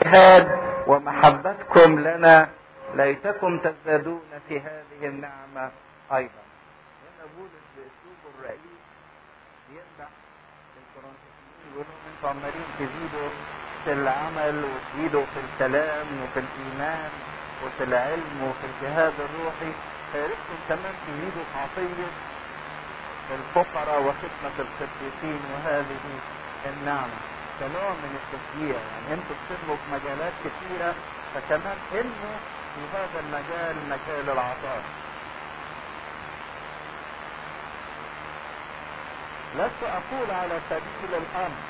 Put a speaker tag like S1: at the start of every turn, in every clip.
S1: اجتهاد ومحبتكم لنا ليتكم تزدادون في هذه النعمة أيضا. هنا بولس بأسلوبه الرئيس يمدح الكورنثيين يقول أنتوا عمالين تزيدوا في العمل وتزيدوا في الكلام وفي الإيمان وفي العلم وفي الجهاد الروحي. فياريتكم كمان تزيدوا في عطية الفقراء وخدمة القديسين وهذه النعمة. كنوع من التشجيع. يعني أنتوا بتسلموا في مجالات كثيرة فكمان انه في هذا المجال مجال العطاء. لست أقول على سبيل الأمر.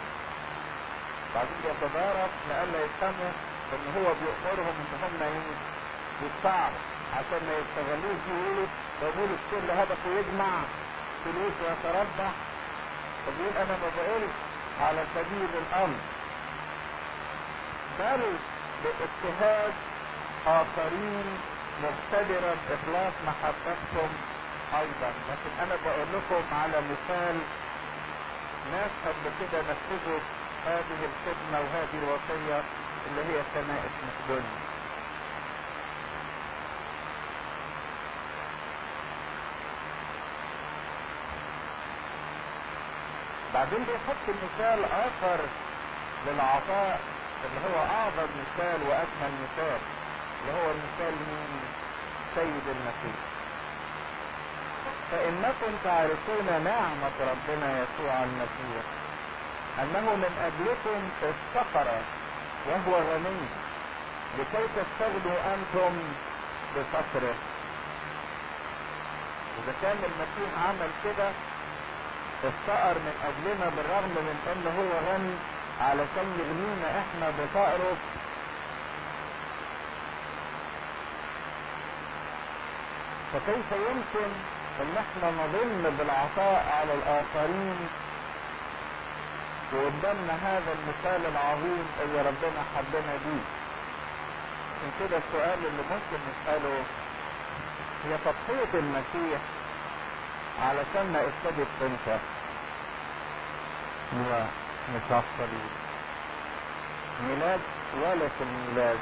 S1: بعدين يتدارك لئلا يفهموا إن هو بيأمرهم إن هم يدفعوا عشان ما يستغلوش يقولوا بولس كل هدفه يجمع فلوس ويتربح. فبيقول أنا ما بقولش؟ على سبيل الأمر. بل باجتهاد آخرين مختبرا اخلاص محبتكم أيضا. لكن أنا بقول لكم على مثال ناس قبل كده نفذوا هذه الخدمة وهذه الوصية اللي هي كنائس مقدونيا بعدين بيحط مثال آخر للعطاء اللي هو أعظم مثال واجمل مثال اللي هو المثال من سيد المسيح. فإنكم تعرفون نعمة ربنا يسوع المسيح أنه من اجلكم افتقر وهو غني لكي تستغنوا أنتم بفقره. إذا كان المسيح عمل كده افتقر من أجلنا بالرغم من أن هو غني علشان يغنينا إحنا بفقره فكيف يمكن أن إحنا نظن بالعطاء على الآخرين؟ وقدامنا هذا المثال العظيم اللي ربنا حبنا بيه عشان كده السؤال اللي ممكن نسأله هي تضحية المسيح علشان ما ابتدت إمتى؟ هو مش على الصليب ميلاد ولا في الميلاد.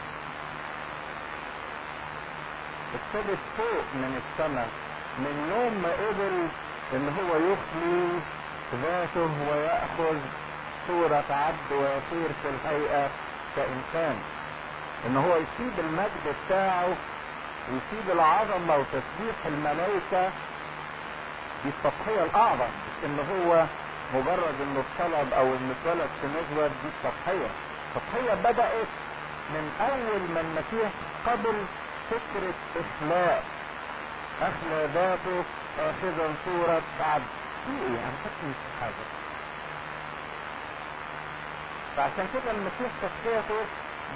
S1: ابتدت فوق من السماء. من يوم ما قبل إن هو يخلي ذاته ويأخذ صورة عبد ويصير في الهيئة كإنسان. إن هو يسيب المجد بتاعه ويسيب العظمة وتسبيح الملائكة دي التضحية الأعظم مش إن هو مجرد إنه اتطلب أو إنه اتولد في مزود دي التضحية. التضحية بدأت من أول ما المسيح قبل فكرة إخلاء. أخلى ذاته آخذا صورة عبد في إيه؟ أنا فاكر مش حاجة. فعشان كده المسيح تضحيته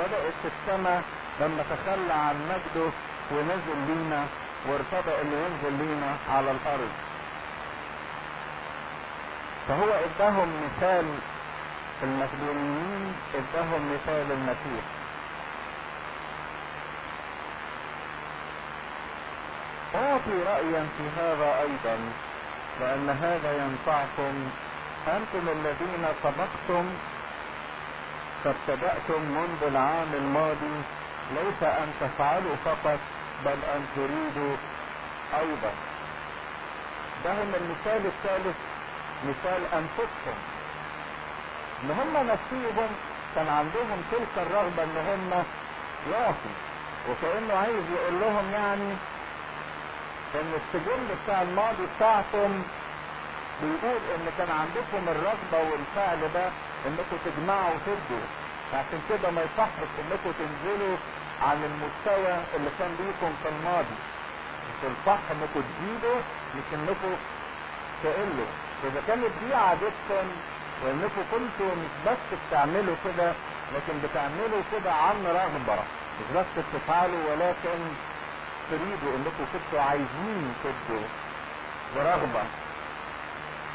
S1: بدأت في السماء لما تخلى عن مجده ونزل لينا وارتضى انه ينزل لينا على الأرض. فهو إداهم مثال المخدومين إداهم مثال المسيح. أعطي رايا في هذا أيضا لأن هذا ينفعكم. أنتم الذين سبقتم فابتدأتم منذ العام الماضي. ليس أن تفعلوا فقط بل أن تريدوا أيضا. ده المثال الثالث مثال أنفسهم. إن هم نفسيهم كان عندهم تلك الرغبة إن هم يعطوا وكأنه عايز يقول لهم يعني إن السجن بتاع الماضي بتاعكم بيقول إن كان عندكم الرغبة والفعل ده إنكم تجمعوا وتدوا. عشان كده ما يصحش إنكم تنزلوا عن المستوى اللي كان ليكم في الماضي. مش الصح إنكم تزيدوا مش إنكم تقلوا. إذا كانت دي عادتكم وإنكم كنتوا مش بس بتعملوا كده لكن بتعملوا كده عن رغبة. مش بس بتفعلوا ولكن تريدوا إنكم كنتوا عايزين تدوا برغبة.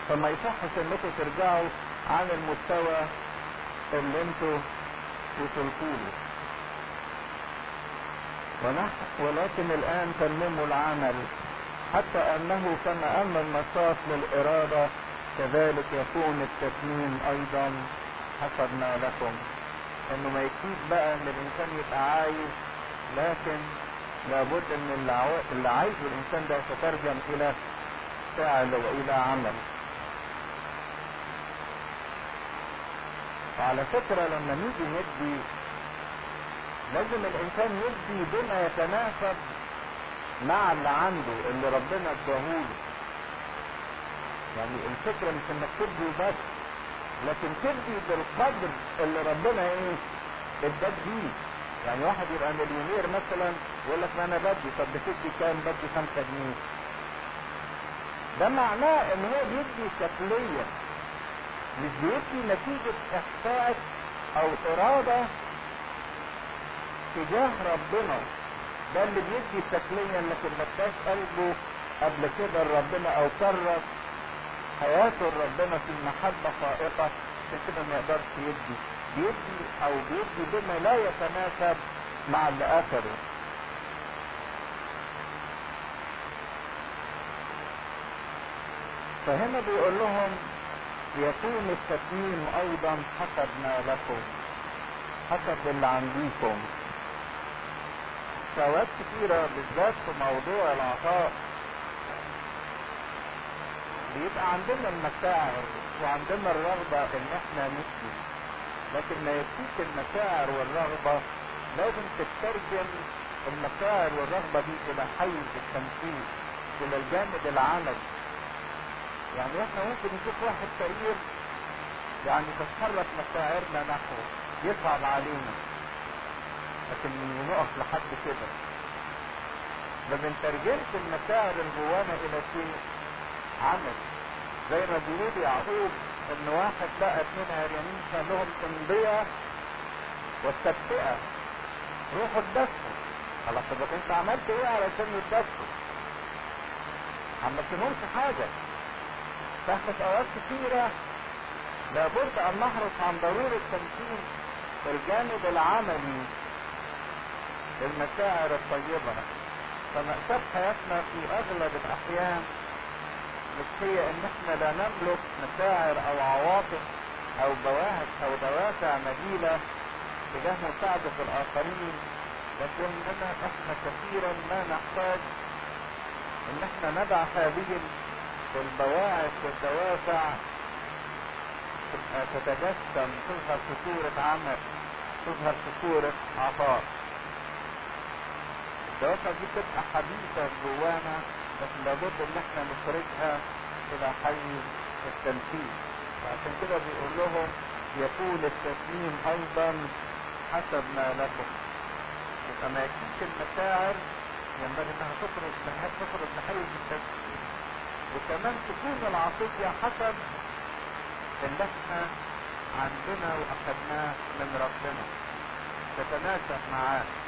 S1: فما يصحش إنكم ترجعوا عن المستوى اللي إنتوا وصلتوا له. ولكن الآن تمموا العمل. حتى أنه كما أن النشاط للإرادة كذلك يكون التتميم أيضا حسب ما لكم. إنه ما يكفيش بقى إن الإنسان يبقى عايز لكن لابد إن اللي عايزه الإنسان ده يتترجم إلى فعل وإلى عمل. وعلى فكرة لما نيجي ندي لازم الإنسان يدي بما يتناسب مع اللي عنده اللي ربنا اداهوله. يعني الفكرة مش إنك تدي بس لكن تدي بالقدر اللي ربنا إيه؟ إداك بيه. يعني واحد يبقى مليونير مثلا يقول لك ما أنا بدي طب بتدي كام؟ بدي خمسة جنيه. ده معناه إن هو بيدي شكليا مش بيدي نتيجة إحساس أو إرادة تجاه ربنا. ده اللي بيدي لكن ما اداش قلبه قبل كده لربنا أو كرس حياته لربنا في محبة فائقة عشان كده ما يقدرش يدي. بيدي أو بيدي بما لا يتناسب مع اللي آخره. فهنا بيقول لهم يكون التسليم أيضا حسب ما لكم حسب اللي عنديكم شهوات كتيرة بالذات في موضوع العطاء. بيبقى عندنا المشاعر وعندنا الرغبة إن إحنا ندي لكن ما يكفيش المشاعر والرغبة لازم تترجم المشاعر والرغبة دي إلى حيز التنفيذ إلى الجانب العملي. يعني إحنا ممكن نشوف واحد فقير يعني تتحرك مشاعرنا نحوه يصعب علينا. لكن نقف لحد كده. ما بنترجمش المشاعر اللي جوانا إلى شيء عمل. زي ما بيقول يعقوب إن واحد لقى اتنين عريانين كان لهم تنبيه والتدفئه روحوا اتدفوا خلاص طب أنت عملت إيه علشان يتدفوا؟ عملتلهمش حاجة. في أوقات كتيرة. لابد أن نحرص عن ضرورة تمثيل الجانب العملي. للمشاعر الطيبة. فمأساة حياتنا في أغلب الأحيان مش هي إن إحنا لا نملك مشاعر أو عواطف أو بواهج أو دوافع نبيلة تجاه مساعدة الآخرين لكننا إحنا كثيرا ما نحتاج إن إحنا ندع هذه البواعث والدوافع تتجسم تظهر في صورة عمل تظهر في صورة عطاء. الدوافع دي تبقى حديثة جوانا لكن لابد أن إحنا نخرجها إلى حيز التنفيذ وعشان كده بيقول لهم يكون التسليم أيضا حسب ما لكم. يبقى ما يكفيش المشاعر ينبغي أنها تخرج من تخرج من التسليم وكمان تكون العطية حسب اللي إحنا عندنا وأخدناه من ربنا. تتناسب معاه.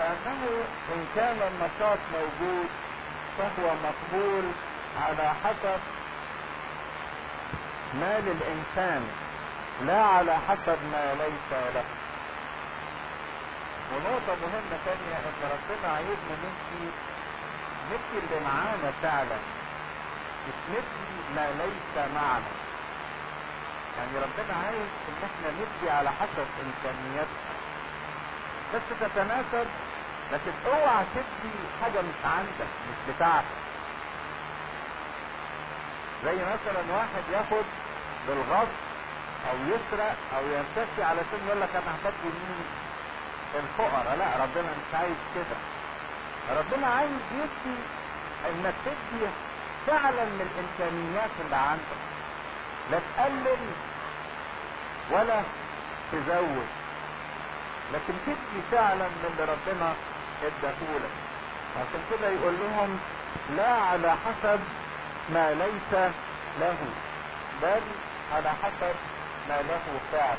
S1: لأنه إن كان النشاط موجود فهو مقبول على حسب ما للإنسان لا على حسب ما ليس له. ونقطة مهمة تانية إن ربنا عايزنا نمشي نبكي اللي معانا فعلا مش نبكي ما ليس معنا. يعني ربنا عايز إن إحنا نبكي على حسب إمكانياتنا. بس تتناسب لكن اوعى تدي حاجة مش عندك مش بتاعتك. زي مثلا واحد ياخد بالغصب أو يسرق أو يرتشي علشان يقول لك أنا هدي مين؟ الفقراء. لا ربنا مش عايز كده. ربنا عايز يدي إنك تدي فعلا من الامكانيات اللي عندك. لا تقلل ولا تزود. لكن تدي فعلا من اللي ربنا اداهولك عشان كده يقول لهم لا على حسب ما ليس له بل على حسب ما له فعلا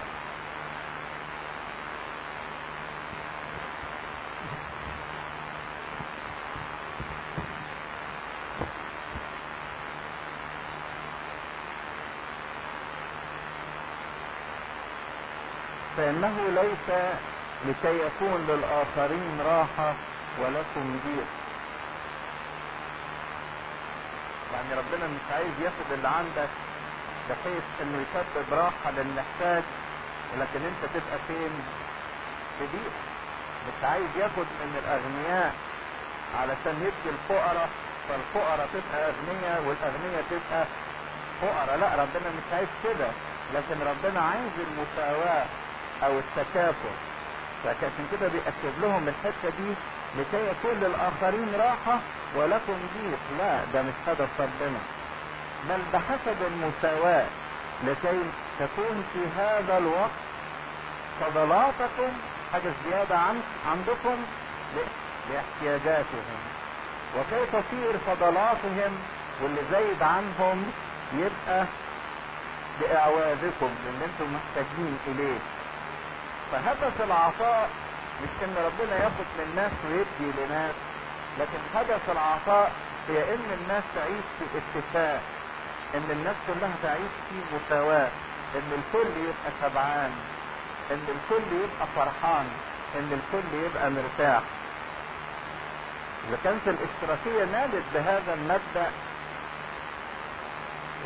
S1: فإنه ليس لكي يكون للآخرين راحة ولكم ضيق. يعني ربنا مش عايز ياخد اللي عندك بحيث إنه يسبب راحة للمحتاج ولكن أنت تبقى فين؟ في ضيق. مش عايز ياخد من الأغنياء علشان يدي الفقراء فالفقراء تبقى أغنياء والأغنياء تبقى فقراء. لا ربنا مش عايز كده لكن ربنا عايز المساواة أو التكافؤ فعشان كده بيأكد لهم الحتة دي لكي يكون للآخرين راحة ولكم ضيق. لا ده مش هدف ربنا. بل بحسب المساواة لكي تكون في هذا الوقت فضلاتكم حاجة زيادة عن عندكم لاحتياجاتهم. وكي تصير فضلاتهم واللي زايد عنهم يبقى بإعوازكم لأن أنتم محتاجين إليه. فهدف العطاء مش إن ربنا ياخد من ناس ويدي لناس لكن هدف العطاء هي إن الناس تعيش في اتفاق إن الناس كلها تعيش في مساواة إن الكل يبقى شبعان إن الكل يبقى فرحان إن الكل يبقى مرتاح. إذا كانت الاشتراكية نالت بهذا المبدأ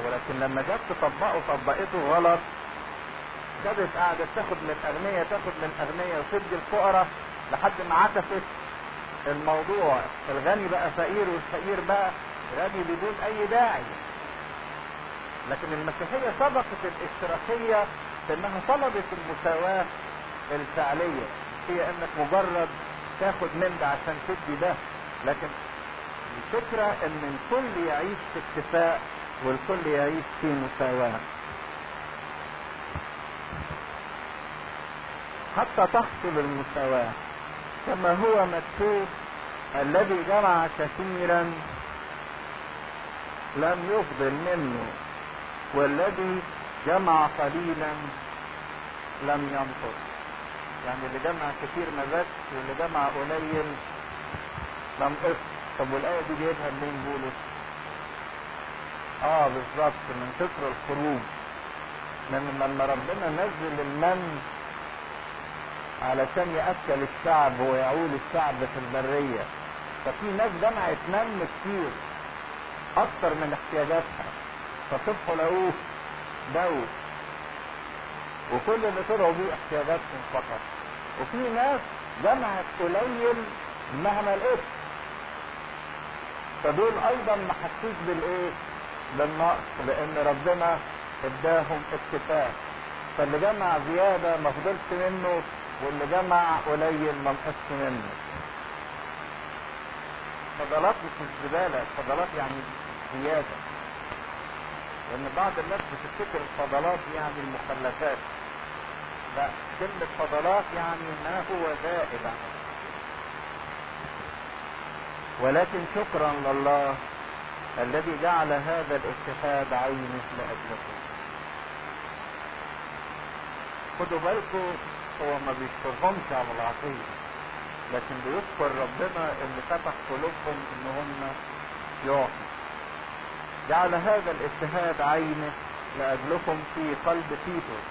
S1: ولكن لما جت تطبقه طبقته غلط كانت قاعدة تاخد من أغنية تاخد من أغنية وتدي الفقراء لحد ما عكست الموضوع. الغني بقى فقير والفقير بقى غني بدون أي داعي. لكن المسيحية سبقت الاشتراكية بأنها طلبت المساواة الفعلية. هي أنك مجرد تاخد من ده عشان تدي ده. لكن الفكرة أن الكل يعيش في اتفاق والكل يعيش في مساواة. حتى تحصل المساواة كما هو مكتوب الذي جمع كثيرا لم يفضل منه والذي جمع قليلا لم ينقص. يعني اللي جمع كثير ما زادش واللي جمع قليل لم قص طب والآية دي جايبها منين بولس؟ آه بالظبط من سفر الخروج. من لما ربنا نزل المن علشان يأكل الشعب ويعول الشعب في البرية. ففي ناس جمعت من كتير أكتر من احتياجاتها. فصبحوا لقوه دو وكل اللي طلعوا بيه احتياجاتهم فقط. وفي ناس جمعت قليل مهما لقيت. فدول أيضا ما حسوش بالإيه؟ بالنقص لأن ربنا اداهم اتفاق فاللي جمع زيادة ما فضلش منه واللي جمع قليل ما نقصش منه فضلات مش الزبالة الفضلات يعني زيادة. لأن بعض الناس بتفتكر الفضلات يعني المخلفات. لا كلمة فضلات يعني ما هو زائد ولكن شكرا لله الذي جعل هذا الاتحاد عينه لأجلكم خدوا بالكم هو ما بيشكرهمش على العطية لكن بيشكر ربنا اللي فتح قلوبهم ان هم يعطوا. جعل هذا الاجتهاد عينه لأجلكم في قلب تيتوس.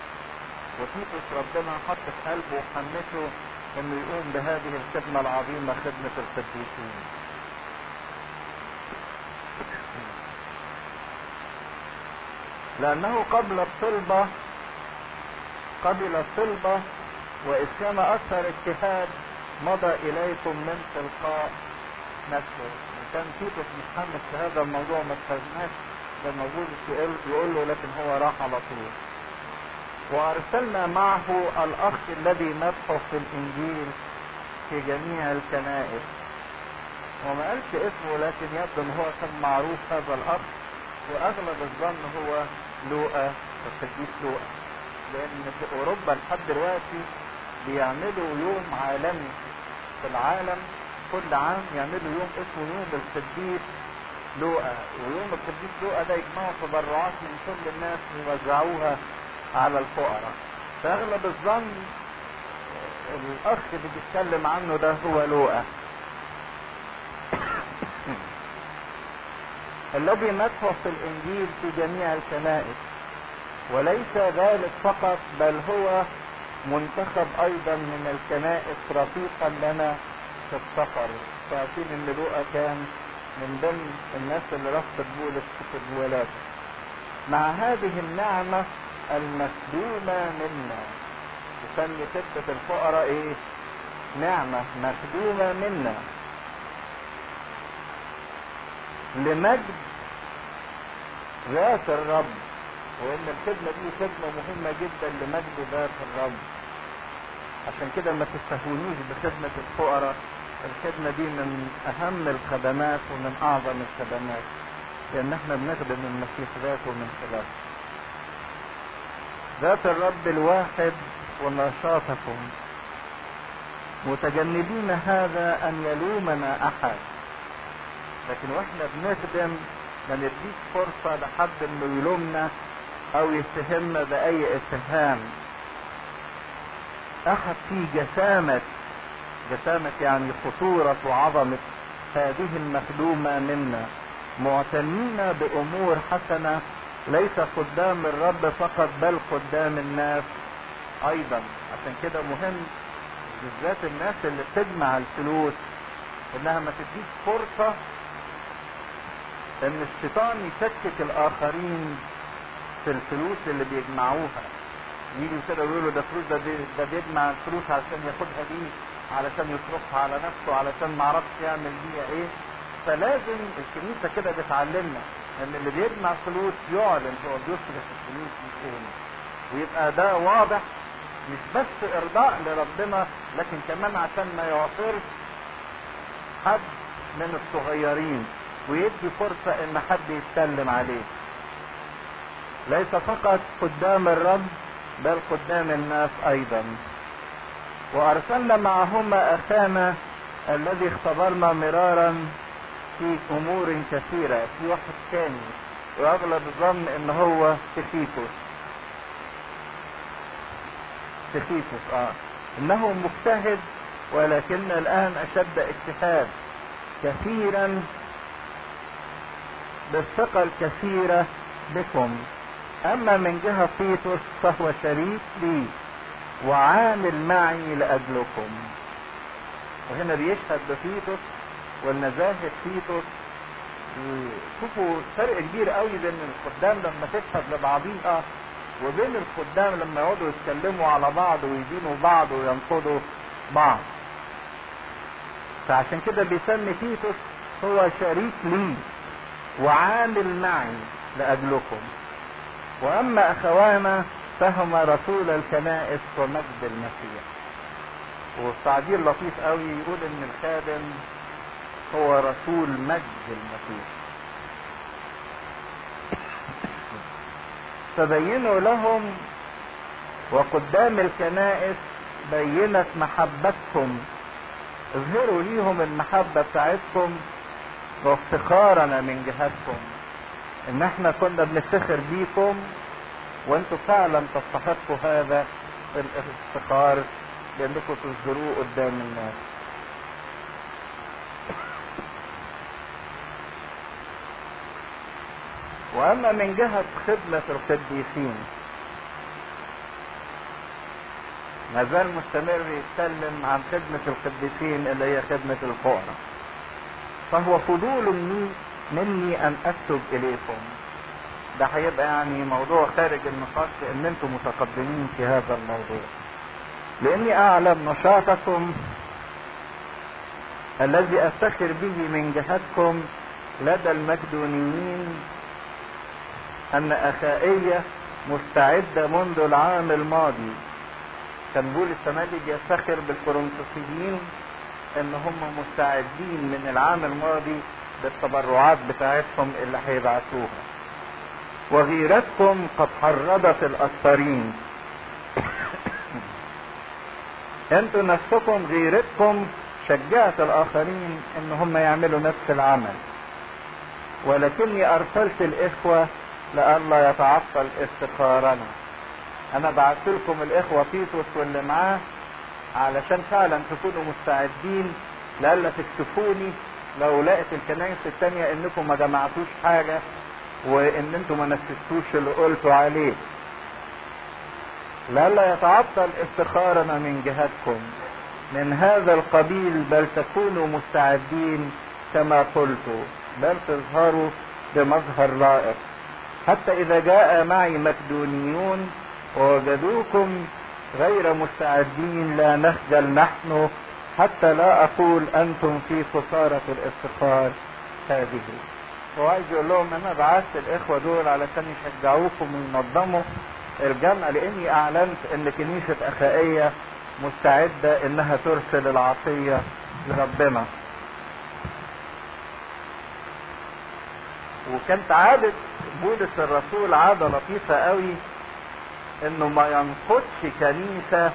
S1: وتيتوس ربنا حط في قلبه وحمسه إنه يقوم بهذه الخدمة العظيمة خدمة القديسين. لأنه قبل الطلبة قبل الطلبة وإذ كان أكثر اجتهاد مضى إليكم من تلقاء نفسه. كان تيتوس متحمس في هذا الموضوع ما اتخذناش ده الموجود يقول له لكن هو راح على طول. وأرسلنا معه الأخ الذي مدحه في الإنجيل في جميع الكنائس. وما قالش اسمه لكن يبدو إن هو كان معروف هذا الأخ. وأغلب الظن هو لوقا القديس لوقا. لأن في أوروبا لحد دلوقتي بيعملوا يوم عالمي في العالم. كل عام يعملوا يوم اسمه يوم القديس لوقا. ويوم القديس لوقا ده يجمعوا تبرعات من كل الناس ويوزعوها على الفقراء. فأغلب الظن الأخ اللي بيتكلم عنه ده هو لوقا. الذي مدحه في الإنجيل في جميع الكنائس. وليس ذلك فقط بل هو منتخب أيضا من الكنائس رفيقا لنا في السفر. فعارفين إن لوقا كان من ضمن الناس اللي رفضت بولس في الجوالات مع هذه النعمة المخدومة منا. يسمي ستة الفقراء إيه؟ نعمة مخدومة منا. لمجد ذات الرب. وإن الخدمة دي خدمة مهمة جدا لمجد ذات الرب. عشان كده ما تستهونوش بخدمة الفقراء. الخدمة دي من أهم الخدمات ومن أعظم الخدمات لأن إحنا بنخدم المسيح ذاته من خلاله ذات الرب الواحد ونشاطكم. متجنبين هذا أن يلومنا أحد. لكن وإحنا بنخدم ما نديش فرصة لحد إنه يلومنا أو يتهمنا بأي اتهام أحد في جسامة جسامة يعني خطورة وعظمة هذه المخدومة منا. معتنين بأمور حسنة. ليس قدام الرب فقط بل قدام الناس. أيضا عشان كده مهم بالذات الناس اللي بتجمع الفلوس إنها ما تديش فرصة إن الشيطان يشكك الآخرين في الفلوس اللي بيجمعوها. يجي كده يقولوا ده فلوس ده, ده بيجمع الفلوس علشان ياخدها دي علشان يصرفها على نفسه علشان ما عرفش يعمل بيها إيه. فلازم الكنيسة كده بتعلمنا إن اللي بيجمع فلوس يعلن هو بيصرف الفلوس دي فين؟ ويبقى ده واضح مش بس إرضاء لربنا لكن كمان عشان ما يعصرش حد من الصغيرين ويدي فرصة إن حد يتكلم عليه. ليس فقط قدام الرب بل قدام الناس أيضا. وأرسلنا معهما اخانا الذي اختبرنا مرارا في أمور كثيرة في واحد ثاني وأغلب الظن إن هو تخيفوس تخيفوس آه. إنه مجتهد ولكن الآن أشد اجتهاد كثيرا بالثقة الكثيرة بكم. أما من جهة تيتوس فهو شريك لي وعامل معي لأجلكم. وهنا بيشهد بتيتوس والنزاهة تيتوس شوفوا فرق كبير قوي بين الخدام لما تشهد لبعضيها وبين الخدام لما يقعدوا يتكلموا على بعض ويدينوا بعض وينقضوا بعض. فعشان كده بيسمي تيتوس هو شريك لي وعامل معي لأجلكم. وأما أخوانا فهما رسول الكنائس ومجد المسيح. والتعبير لطيف قوي يقول إن الخادم هو رسول مجد المسيح. فبينوا لهم وقدام الكنائس بينت محبتكم اظهروا ليهم المحبة بتاعتكم وافتخارنا من جهتكم إن إحنا كنا بنفتخر بيكم وأنتوا فعلا تستحقوا هذا الافتخار لأنكم تصدروه قدام الناس. وأما من جهة خدمة القديسين ما زال مستمر يتكلم عن خدمة القديسين اللي هي خدمة الفقراء فهو فضول مني, مني أن أكتب إليكم. ده هيبقى يعني موضوع خارج النقاش لأن أنتم متقدمين في هذا الموضوع. لأني أعلم نشاطكم الذي أفتخر به من جهتكم لدى المقدونيين أن اخائية مستعدة منذ العام الماضي. كان بول السمادي بيفتخر بالكورنثوسيين أن هم مستعدين من العام الماضي بالتبرعات بتاعتهم اللي هيبعتوها. وغيرتكم قد حرضت الأكثرين. أنتوا نفسكم غيرتكم شجعت الآخرين إن هم يعملوا نفس العمل. ولكني أرسلت الإخوة لئلا يتعطل افتخارنا أنا بعت لكم الإخوة تيتوس واللي معاه علشان فعلا تكونوا مستعدين لئلا تكتفوني لو لقت الكنائس التانية انكم ما جمعتوش حاجة وان أنتم ما نفذتوش اللي قلتوا عليه. لئلا يتعطل افتخارنا من جهتكم من هذا القبيل بل تكونوا مستعدين كما قلت بل تظهروا بمظهر لائق حتى إذا جاء معي مكدونيون ووجدوكم غير مستعدين لا نخجل نحن حتى لا أقول أنتم في خسارة الافتقار هذه. هو عايز يقول لهم أنا بعثت الإخوة دول علشان يشجعوكم وينظموا الجمع لأني أعلنت إن كنيسة أخائية مستعدة إنها ترسل العطية لربنا. وكانت عادة بولس الرسول عادة لطيفة قوي إنه ما ينقضش كنيسة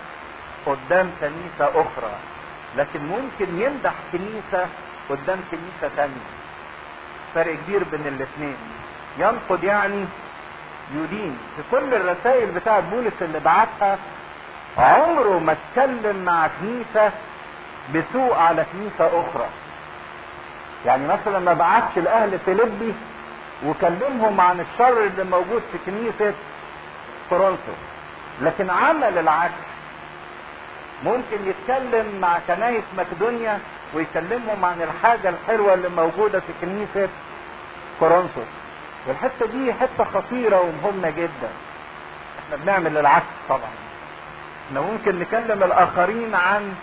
S1: قدام كنيسة أخرى. لكن ممكن يمدح كنيسة قدام كنيسة تانية. فرق كبير بين الاثنين. ينقض يعني يدين. في كل الرسائل بتاعت بولس اللي بعتها عمره ما اتكلم مع كنيسة بسوء على كنيسة أخرى. يعني مثلا ما بعتش لأهل فيليبي وكلمهم عن الشر اللي موجود في كنيسة كورنثوس لكن عمل العكس. ممكن يتكلم مع كنايس مقدونيا ويكلمهم عن الحاجة الحلوة اللي موجودة في كنيسة كورنثوس. والحتة دي حتة خطيرة ومهمة جدا. إحنا بنعمل العكس طبعا. إحنا ممكن نكلم الآخرين عن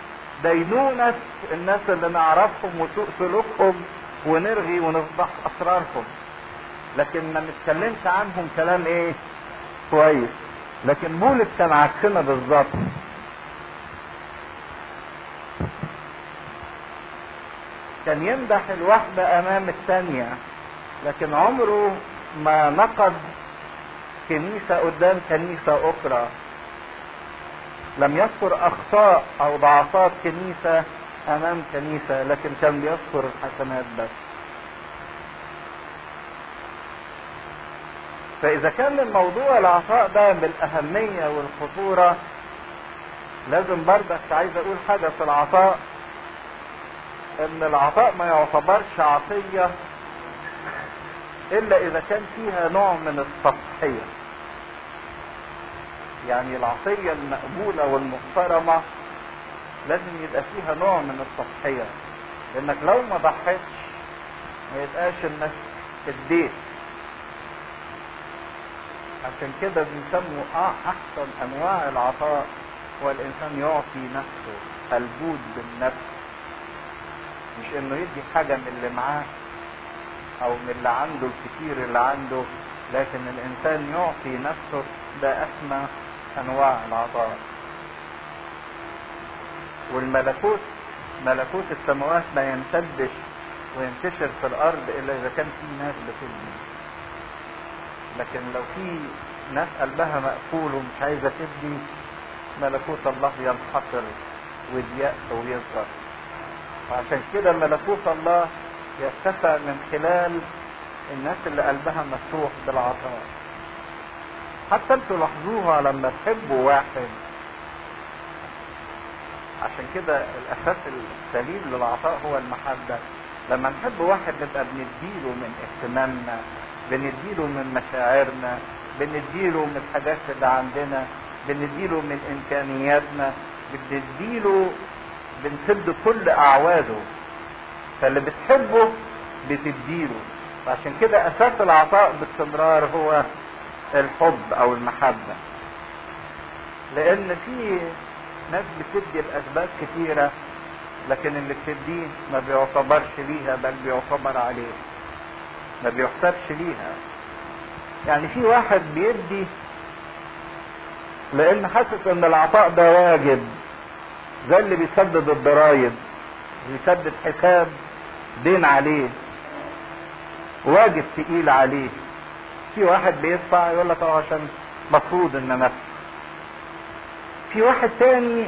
S1: دينونة الناس اللي نعرفهم وسوء سلوكهم ونرغي ونفضح أسرارهم. لكن ما نتكلمش عنهم كلام إيه؟ كويس. لكن بولس كان عكسنا بالظبط. كان يمدح الواحدة أمام الثانية. لكن عمره ما نقد كنيسة قدام كنيسة أخرى. لم يذكر أخطاء أو ضعفات كنيسة أمام كنيسة لكن كان بيذكر الحسنات بس. فإذا كان الموضوع العطاء ده بالأهمية والخطورة لازم بردك عايز أقول حاجة في العطاء. إن العطاء ما يعتبرش عطية إلا إذا كان فيها نوع من السطحية يعني العطية المقبولة والمحترمة لازم يبقى فيها نوع من السطحية لأنك لو ما ضحيتش ما يبقاش إنك أديت. عشان كده بنسموا آه أحسن أنواع العطاء هو الانسان يعطي نفسه الجود بالنفس. مش إنه يدي حاجة من اللي معاه أو من اللي عنده الكتير اللي عنده لكن الإنسان يعطي نفسه ده أسمى أنواع العطاء. والملكوت ملكوت السماوات ما يمتدش وينتشر في الأرض إلا إذا كان في ناس بتدي لكن لو في ناس قلبها مقفول ومش عايزة تدي ملكوت الله ينحصر ويضيق ويصغر. وعشان كده ملكوت الله يرتفع من خلال الناس اللي قلبها مفتوح بالعطاء. حتى أنتوا لاحظوها لما تحبوا واحد. عشان كده الأساس السليم للعطاء هو المحبة. لما نحب واحد نبقى بنديله من اهتمامنا بنديله من مشاعرنا بنديله من الحاجات اللي عندنا بنديله من إمكانياتنا بنديله بنسد كل أعواده فاللي بتحبه بتديله. فعشان كده أساس العطاء باستمرار هو الحب أو المحبة. لأن في ناس بتدي لأسباب كتيرة لكن اللي بتديه ما بيعتبرش ليها بل بيعتبر عليه. ما بيحسبش ليها. يعني في واحد بيدي لأن حاسس إن العطاء ده واجب. زي اللي بيسدد الضرايب بيسدد حساب دين عليه واجب تقيل عليه. في واحد بيدفع يقول لك آه عشان مفروض إن نفسه في واحد تاني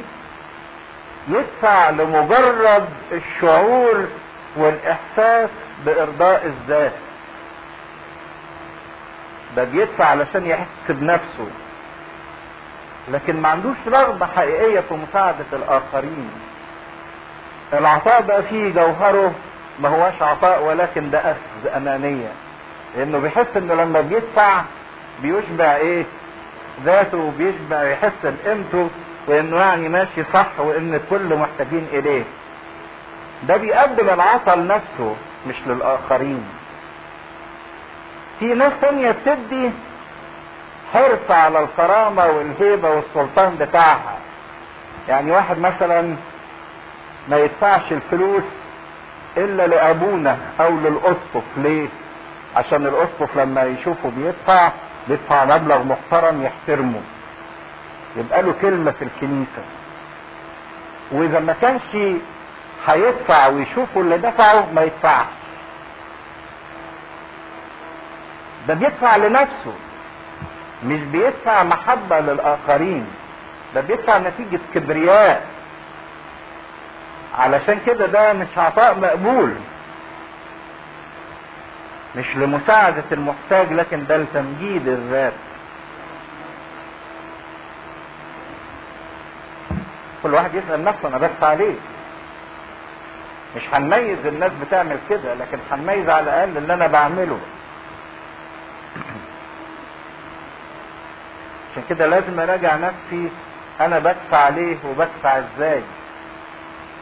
S1: يدفع لمجرد الشعور والإحساس بإرضاء الذات. ده بيدفع علشان يحس بنفسه. لكن ما عندوش رغبة حقيقية في مساعدة الآخرين. العطاء ده فيه جوهره ما هواش عطاء ولكن ده أخذ أنانية. لأنه بيحس إنه لما بيدفع بيشبع إيه؟ ذاته وبيشبع يحس بقيمته وإنه يعني ماشي صح وإن الكل محتاجين إليه. ده بيقدم العطاء لنفسه مش للآخرين. في ناس تانية بتدي حرص على الكرامة والهيبة والسلطان بتاعها. يعني واحد مثلا ما يدفعش الفلوس إلا لأبونا أو للأسقف. ليه؟ عشان الأسقف لما يشوفه بيدفع بيدفع مبلغ محترم يحترمه. يبقى له كلمة في الكنيسة. وإذا ما كانش هيدفع ويشوفوا اللي دفعه ما يدفعش. ده بيدفع لنفسه. مش بيدفع محبة للآخرين ده بيدفع نتيجة كبرياء. علشان كده ده مش عطاء مقبول. مش لمساعدة المحتاج لكن ده لتمجيد الذات. كل واحد يسأل نفسه أنا بدفع ليه؟ مش هنميز الناس بتعمل كده لكن هنميز على الأقل اللي أنا بعمله. عشان كده لازم أراجع نفسي أنا بدفع ليه وبدفع إزاي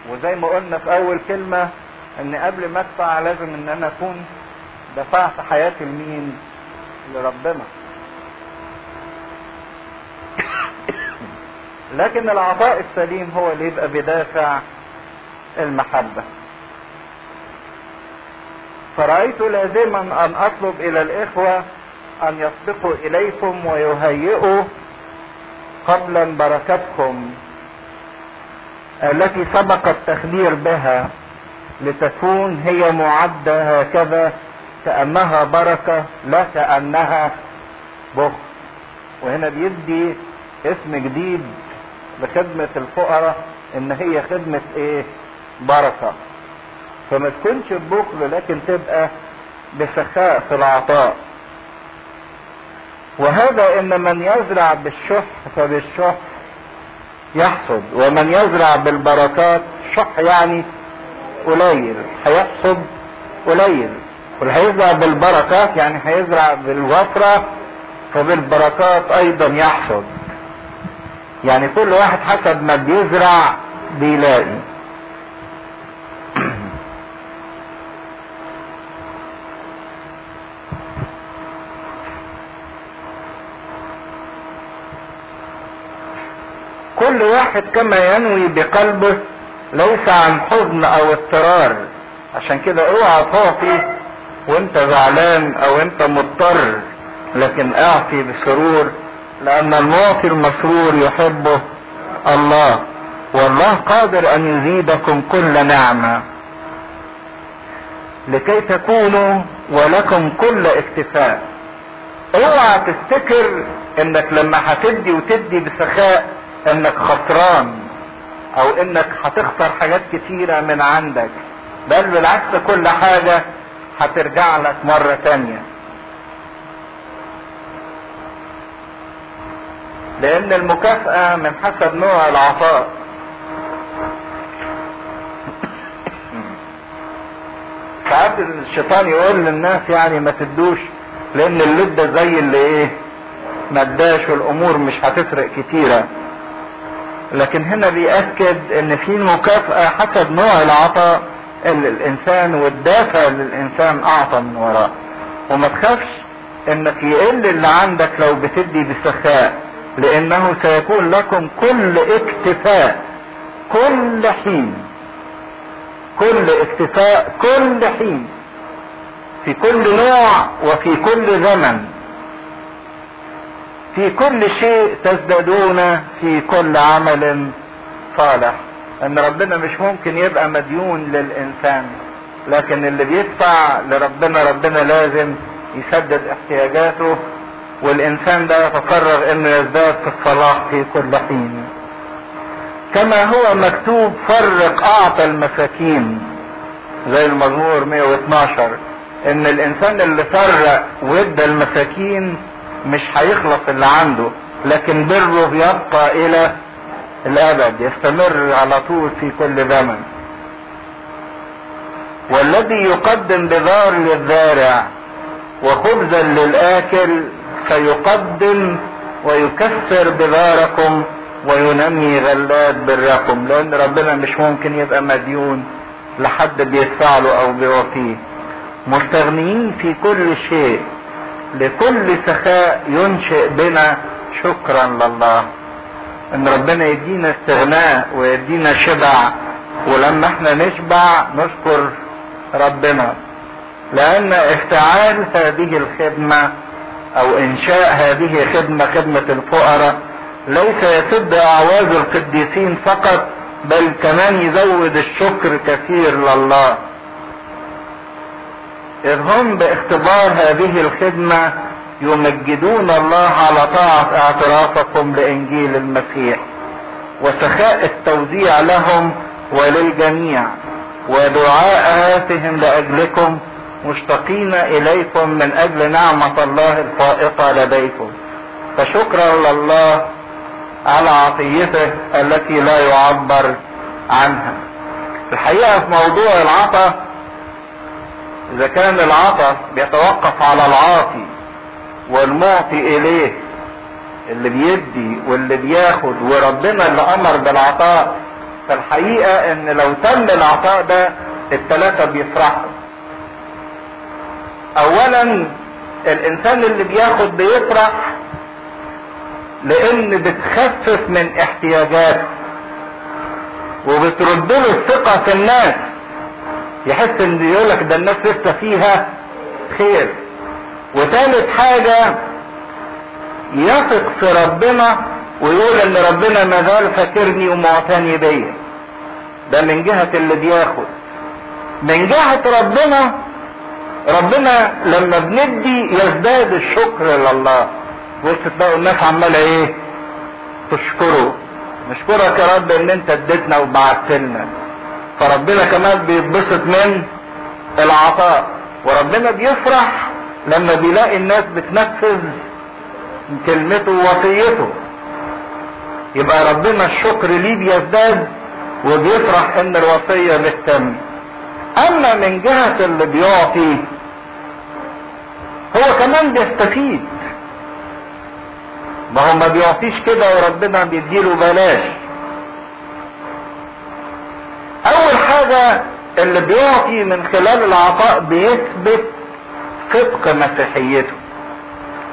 S1: وزي ما قلنا في أول كلمة إن قبل ما أدفع لازم إن أنا أكون دفعت حياتي لمين؟ لربنا. لكن العطاء السليم هو اللي يبقى بدافع المحبة. فرأيت لازما أن أطلب إلى الإخوة أن يسبقوا إليكم ويهيئوا قبلا بركتكم التي سبق التخدير بها لتكون هي معدة هكذا كأنها بركة لا كأنها بخ وهنا بيدي اسم جديد لخدمة الفقراء إن هي خدمة إيه؟ بركة. فما تكونش ببخل لكن تبقى بسخاء في العطاء. وهذا إن من يزرع بالشح فبالشح يحصد ومن يزرع بالبركات شح يعني قليل هيحصد قليل. واللي هيزرع بالبركات يعني هيزرع بالوفرة فبالبركات أيضا يحصد. يعني كل واحد حسب ما بيزرع بيلاقي. كل واحد كما ينوي بقلبه ليس عن حزن أو اضطرار. عشان كده اوعى تعطي وانت زعلان أو انت مضطر لكن اعطي بسرور لأن المعطي المسرور يحبه الله والله قادر أن يزيدكم كل نعمة. لكي تكونوا ولكم كل اكتفاء. اوعى تفتكر إنك لما هتدي وتدي بسخاء إنك خسران أو إنك هتخسر حاجات كتيرة من عندك بل بالعكس كل حاجة هترجع لك مرة تانية. لأن المكافأة من حسب نوع العطاء. ساعات الشيطان يقول للناس يعني ما تدوش لأن اللدة زي اللي إيه؟ ما اداش والأمور مش هتفرق كتيرة. لكن هنا بيأكد إن في مكافأة حسب نوع العطاء اللي الإنسان والدافع اللي الإنسان أعطى من وراه وما تخافش انك يقل اللي عندك لو بتدي بسخاء لأنه سيكون لكم كل اكتفاء كل حين كل اكتفاء كل حين في كل نوع وفي كل زمن. في كل شيء تزدادون في كل عمل صالح. أن ربنا مش ممكن يبقى مديون للإنسان لكن اللي بيدفع لربنا ربنا لازم يسدد احتياجاته والإنسان ده يتقرر إنه يزداد في الصلاح في كل حين. كما هو مكتوب فرق أعطى المساكين زي المزمور 112 إن الإنسان اللي فرق وادى المساكين مش هيخلص اللي عنده لكن بره يبقى إلى الأبد يستمر على طول في كل زمن. والذي يقدم بذار للزارع وخبزا للآكل فيقدم ويكسر بذاركم وينمي غلات بركم لأن ربنا مش ممكن يبقى مديون لحد بيدفع له أو بيوفيه. مستغنيين في كل شيء. لكل سخاء ينشئ بنا شكرا لله. إن ربنا يدينا استغناء ويدينا شبع ولما إحنا نشبع نشكر ربنا. لأن افتعال هذه الخدمة أو إنشاء هذه خدمة خدمة الفقراء ليس يسد أعواز القديسين فقط بل كمان يزود الشكر كثير لله. إذ هم باختبار هذه الخدمة يمجدون الله على طاعة اعترافكم لإنجيل المسيح. وسخاء التوزيع لهم وللجميع. ودعاءاتهم لأجلكم مشتاقين إليكم من أجل نعمة الله الفائقة لديكم. فشكرا لله على عطيته التي لا يعبر عنها. الحقيقة في موضوع العطا إذا كان العطا بيتوقف على العاطي والمعطي إليه اللي بيدي واللي بياخد وربنا اللي أمر بالعطاء. فالحقيقة إن لو تم العطاء ده التلاتة بيفرحوا. أولا الإنسان اللي بياخد بيفرح لأن بتخفف من احتياجاته وبترد له الثقة في الناس. يحس إن يقولك ده الناس لسه فيها خير. وثالث حاجة يثق في ربنا ويقول إن ربنا ما زال فاكرني ومعتني بيا. ده من جهة اللي بياخد. من جهة ربنا ربنا لما بندي يزداد الشكر لله. بص تلاقوا الناس عمالة إيه؟ تشكره. نشكرك يا رب إن أنت اديتنا وبعت لنا فربنا كمان بيتبسط من العطاء. وربنا بيفرح لما بيلاقي الناس بتنفذ كلمته ووصيته. يبقى ربنا الشكر ليه بيزداد وبيفرح إن الوصية بتتم. أما من جهة اللي بيعطي هو كمان بيستفيد. ما هو ما بيعطيش كده وربنا بيديله بلاش. أول حاجة اللي بيعطي من خلال العطاء بيثبت صدق مسيحيته.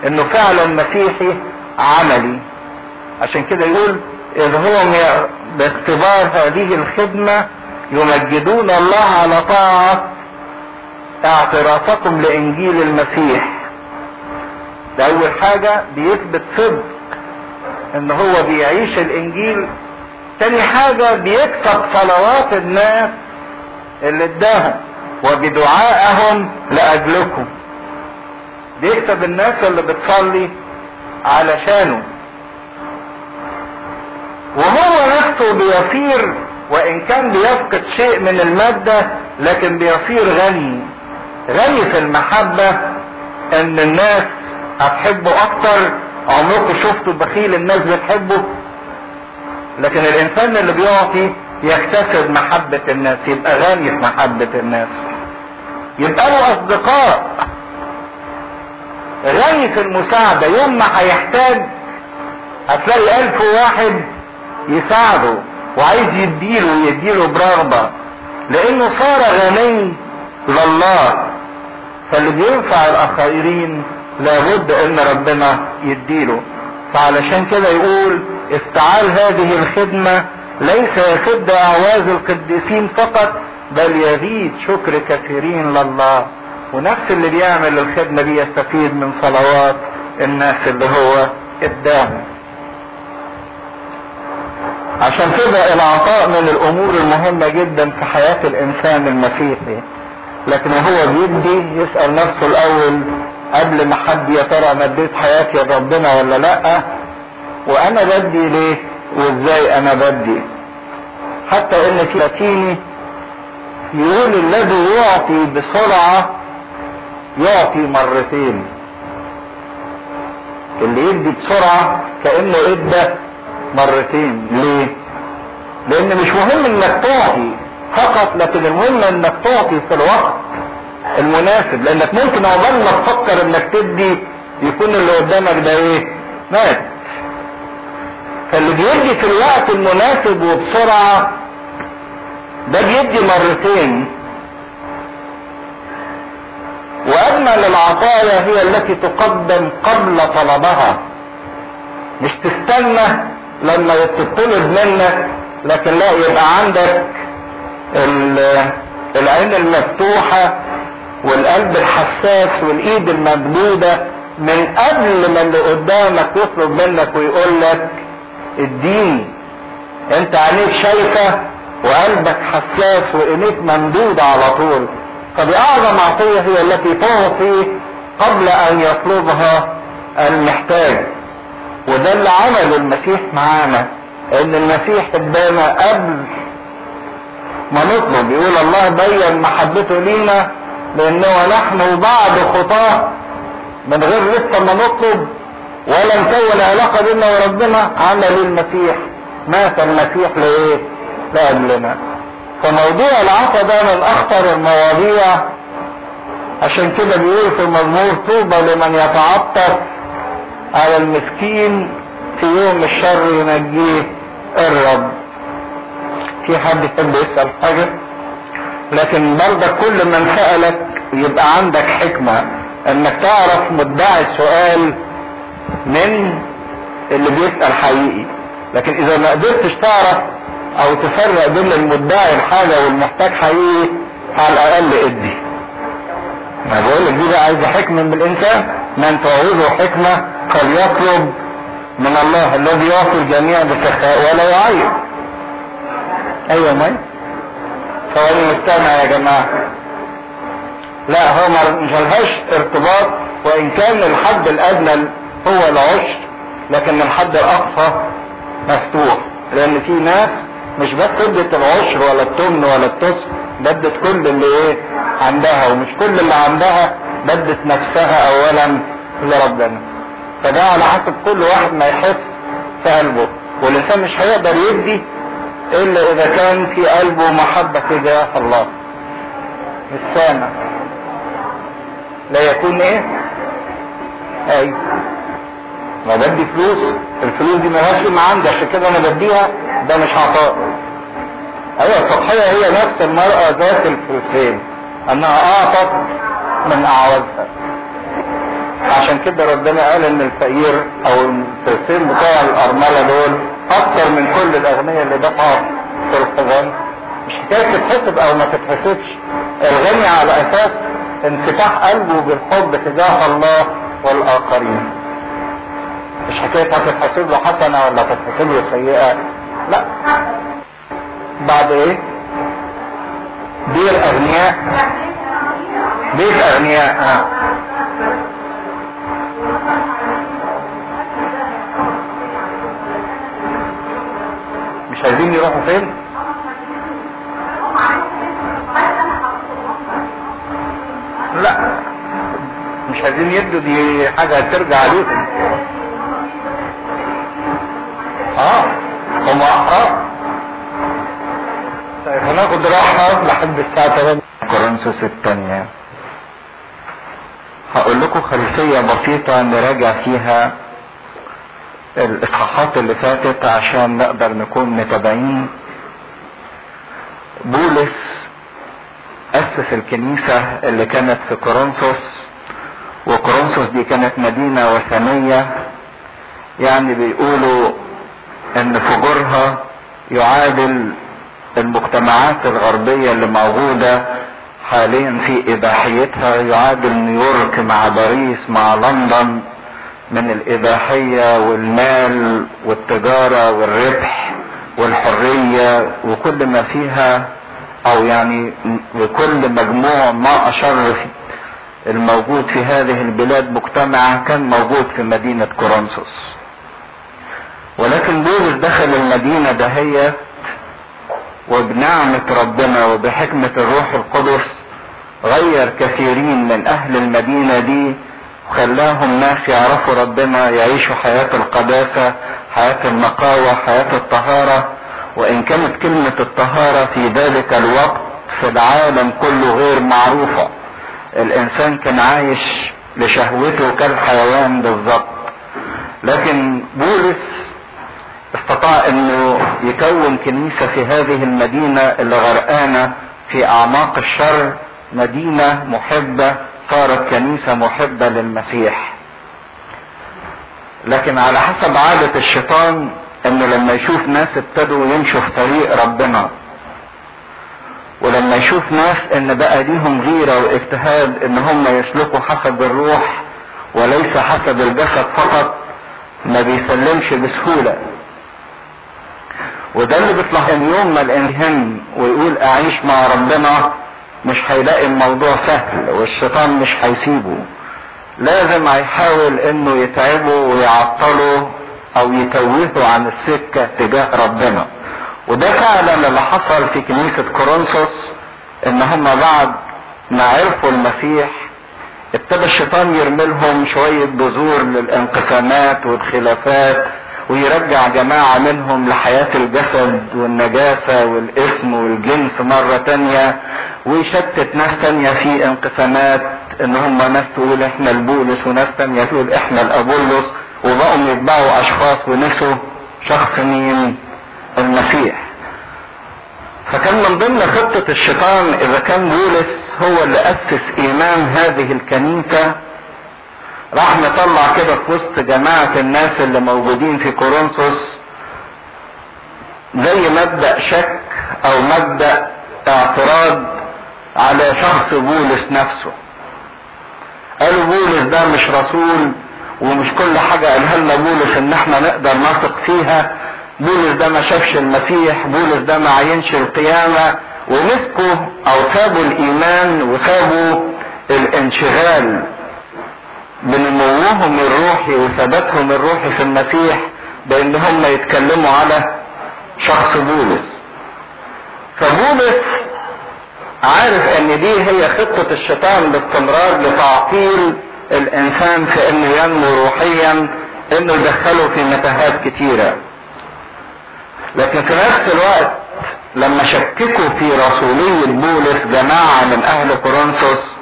S1: إنه فعلا مسيحي عملي. عشان كده يقول إذ هو باختبار هذه الخدمة يمجدون الله على طاعة اعترافكم لإنجيل المسيح. ده أول حاجة بيثبت صدق إن هو بيعيش الإنجيل تاني حاجة بيكسب صلوات الناس اللي اداهم وبدعائهم لأجلكم. بيكسب الناس اللي بتصلي علشانه. وهو نفسه بيصير وإن كان بيفقد شيء من المادة لكن بيصير غني. غني في المحبة إن الناس هتحبه أكتر. عمركم شفتوا بخيل الناس بتحبه؟ لكن الإنسان اللي بيعطي يكتسب محبة الناس يبقى غني في محبة الناس. يبقى له أصدقاء. غني في المساعدة. يوم ما هيحتاج هتلاقي ألف واحد يساعده وعايز يديله ويديله برغبة. لأنه صار غني لله. فاللي بينفع الآخرين لابد إن ربنا يديله. فعلشان كده يقول افتعال هذه الخدمة ليس يسد أعواز القديسين فقط بل يزيد شكر كثيرين لله. ونفس اللي بيعمل الخدمة دي يستفيد من صلوات الناس اللي هو اداهم عشان كده العطاء من الأمور المهمة جدا في حياة الإنسان المسيحي. لكن وهو بيدي يسأل نفسه الأول قبل ما حد يا ترى اديت حياتي لربنا ولا لأ؟ وأنا بدي ليه؟ وإزاي أنا بدي؟ حتى إن في لاتيني يقول الذي يعطي بسرعة يعطي مرتين. اللي يدي بسرعة كأنه إدى مرتين. ليه؟ لأن مش مهم إنك تعطي فقط لكن المهم إنك تعطي في الوقت المناسب. لأنك ممكن عقبال ما تفكر إنك تدي يكون اللي قدامك ده إيه؟ مات. فاللي بيدي في الوقت المناسب وبسرعة ده بيدي مرتين. واجمل العطايا هي التي تقدم قبل طلبها. مش تستنى لما تطلب منك لكن لا يبقى عندك العين المفتوحة والقلب الحساس والإيد الممدودة من قبل ما اللي قدامك يطلب منك ويقول لك اديني انت عينيك شايفة وقلبك حساس وعينيك ممدودة على طول. فدي اعظم عطية هي التي تعطي قبل أن يطلبها المحتاج. وده اللي عمله المسيح معانا إن المسيح ادانا قبل ما نطلب. يقول الله بين محبته لينا لأنه نحن بعد خطاه. من غير لسه ما نطلب ولا نكون علاقه بيننا وربنا. عمل المسيح. مات المسيح لإيه؟ لأجلنا. فموضوع العطا ده من أخطر المواضيع. عشان كده بيقول في المزمور طوبى لمن يتعطف على المسكين في يوم الشر ينجيه الرب. في حد يحب يسأل حاجة؟ لكن برضك كل من سألك يبقى عندك حكمة إنك تعرف مدعي السؤال من اللي بيسأل حقيقي. لكن إذا ما قدرتش تعرف أو تفرق بين المدعي الحاجة والمحتاج حقيقي على الأقل ادي. ما بقول لك دي بقى عايزة حكمة من الإنسان من تعوزه حكمة فليطلب من الله الذي يعطي الجميع بسخاء ولا يعيب. أيوه مي ثواني مستمع يا جماعة. لا هو مش ملهاش ارتباط وإن كان الحد الأدنى هو العشر لكن الحد الأقصى مفتوح لأن في ناس مش بس ادت العشر ولا التمن ولا التسع بدت كل اللي إيه عندها ومش كل اللي عندها بدت نفسها اولا لربنا. فده على حسب كل واحد ما يحس في قلبه والإنسان مش هيقدر يدي إلا إذا كان في قلبه محبة تجاه الله. مش سامع لا يكون إيه؟ أي. ما بدي فلوس الفلوس دي مالهاش قيمة عندي عشان كده أنا بديها ده مش عطاء. أيوه التضحية هي نفس المرأة ذات الفلسين انها أعطت من اعوازها عشان كده ربنا قال إن الفقير أو الفلسين بتوع الأرملة دول أكتر من كل الأغنياء اللي دفعوا في الخزان مش حكاية تتحسب أو ما تتحسبش. الغني على أساس انفتاح قلبه بالحب تجاه الله والآخرين. مش حكاية هتتحسب له حسنة ولا تتحسب له سيئة. لا. بعد إيه؟ بير أغنياء. بيت أغنياء آه. مش عايزين يروحوا فين؟ لا. مش عايزين يدوا دي حاجة ترجع عليهم آه هم آه هناخد راحة لحد الساعة 8 كورنثوس الثانية. هقول لكم خلفية بسيطة نراجع فيها الإصحاحات اللي فاتت عشان نقدر نكون متابعين. بولس أسس الكنيسة اللي كانت في كورنثوس وكورنثوس دي كانت مدينة وثنية. يعني بيقولوا إن فجورها يعادل المجتمعات الغربية اللي موجودة حاليا في إباحيتها يعادل نيويورك مع باريس مع لندن من الإباحية والمال والتجارة والربح والحرية وكل ما فيها أو يعني وكل مجموع ما أشر الموجود في هذه البلاد مجتمع كان موجود في مدينة كورنثوس. ولكن بولس دخل المدينة دهيت وبنعمة ربنا وبحكمة الروح القدس غير كثيرين من أهل المدينة دي وخلاهم ناس يعرفوا ربنا يعيشوا حياة القداسة حياة النقاوة حياة الطهارة. وإن كانت كلمة الطهارة في ذلك الوقت في العالم كله غير معروفة. الإنسان كان عايش لشهوته كالحيوان بالظبط. لكن بولس استطاع إنه يكون كنيسة في هذه المدينة اللي غرقانة في أعماق الشر مدينة محبة
S2: صارت كنيسة محبة للمسيح. لكن على حسب عادة الشيطان إنه لما يشوف ناس ابتدوا يمشوا في طريق ربنا ولما يشوف ناس إن بقى ليهم غيرة واجتهاد إن هم يسلكوا حسب الروح وليس حسب الجسد فقط ما بيسلمش بسهولة. وده اللي بيطلع يوم ما الإنسان ويقول أعيش مع ربنا مش هيلاقي الموضوع سهل والشيطان مش هيسيبه. لازم هيحاول إنه يتعبه ويعطله أو يتوهه عن السكة تجاه ربنا. وده فعلا اللي حصل في كنيسة كورنثوس إن هم بعد ما عرفوا المسيح ابتدى الشيطان يرملهم شوية بذور للانقسامات والخلافات ويرجع جماعة منهم لحياة الجسد والنجاسة والاسم والجنس مرة تانية ويشتت ناس تانية في انقسامات إن هم ناس تقول إحنا البولس وناس تانية تقول إحنا الأبولس وبقوا يتبعوا أشخاص ونسوا شخص مين المسيح. فكان من ضمن خطة الشيطان إذا كان بولس هو اللي أسس إيمان هذه الكنيسة راح مطلع كده في وسط جماعة الناس اللي موجودين في كورنثوس زي مبدأ شك أو مبدأ اعتراض على شخص بولس نفسه. قالوا بولس ده مش رسول ومش كل حاجة قالها لنا بولس إن إحنا نقدر نثق فيها. بولس ده ما شافش المسيح بولس ده ما عينش القيامة. ومسكوا أو سابوا الإيمان وسابوا الانشغال. بنموهم الروحي وثباتهم الروحي في المسيح بان هم يتكلموا على شخص بولس. فبولس عارف أن دي هي خطة الشيطان باستمرار لتعطيل الإنسان في إنه ينمو روحيا إنه يدخله في متاهات كتيرة. لكن في نفس الوقت لما شككوا في رسولية بولس جماعة من أهل كورنثوس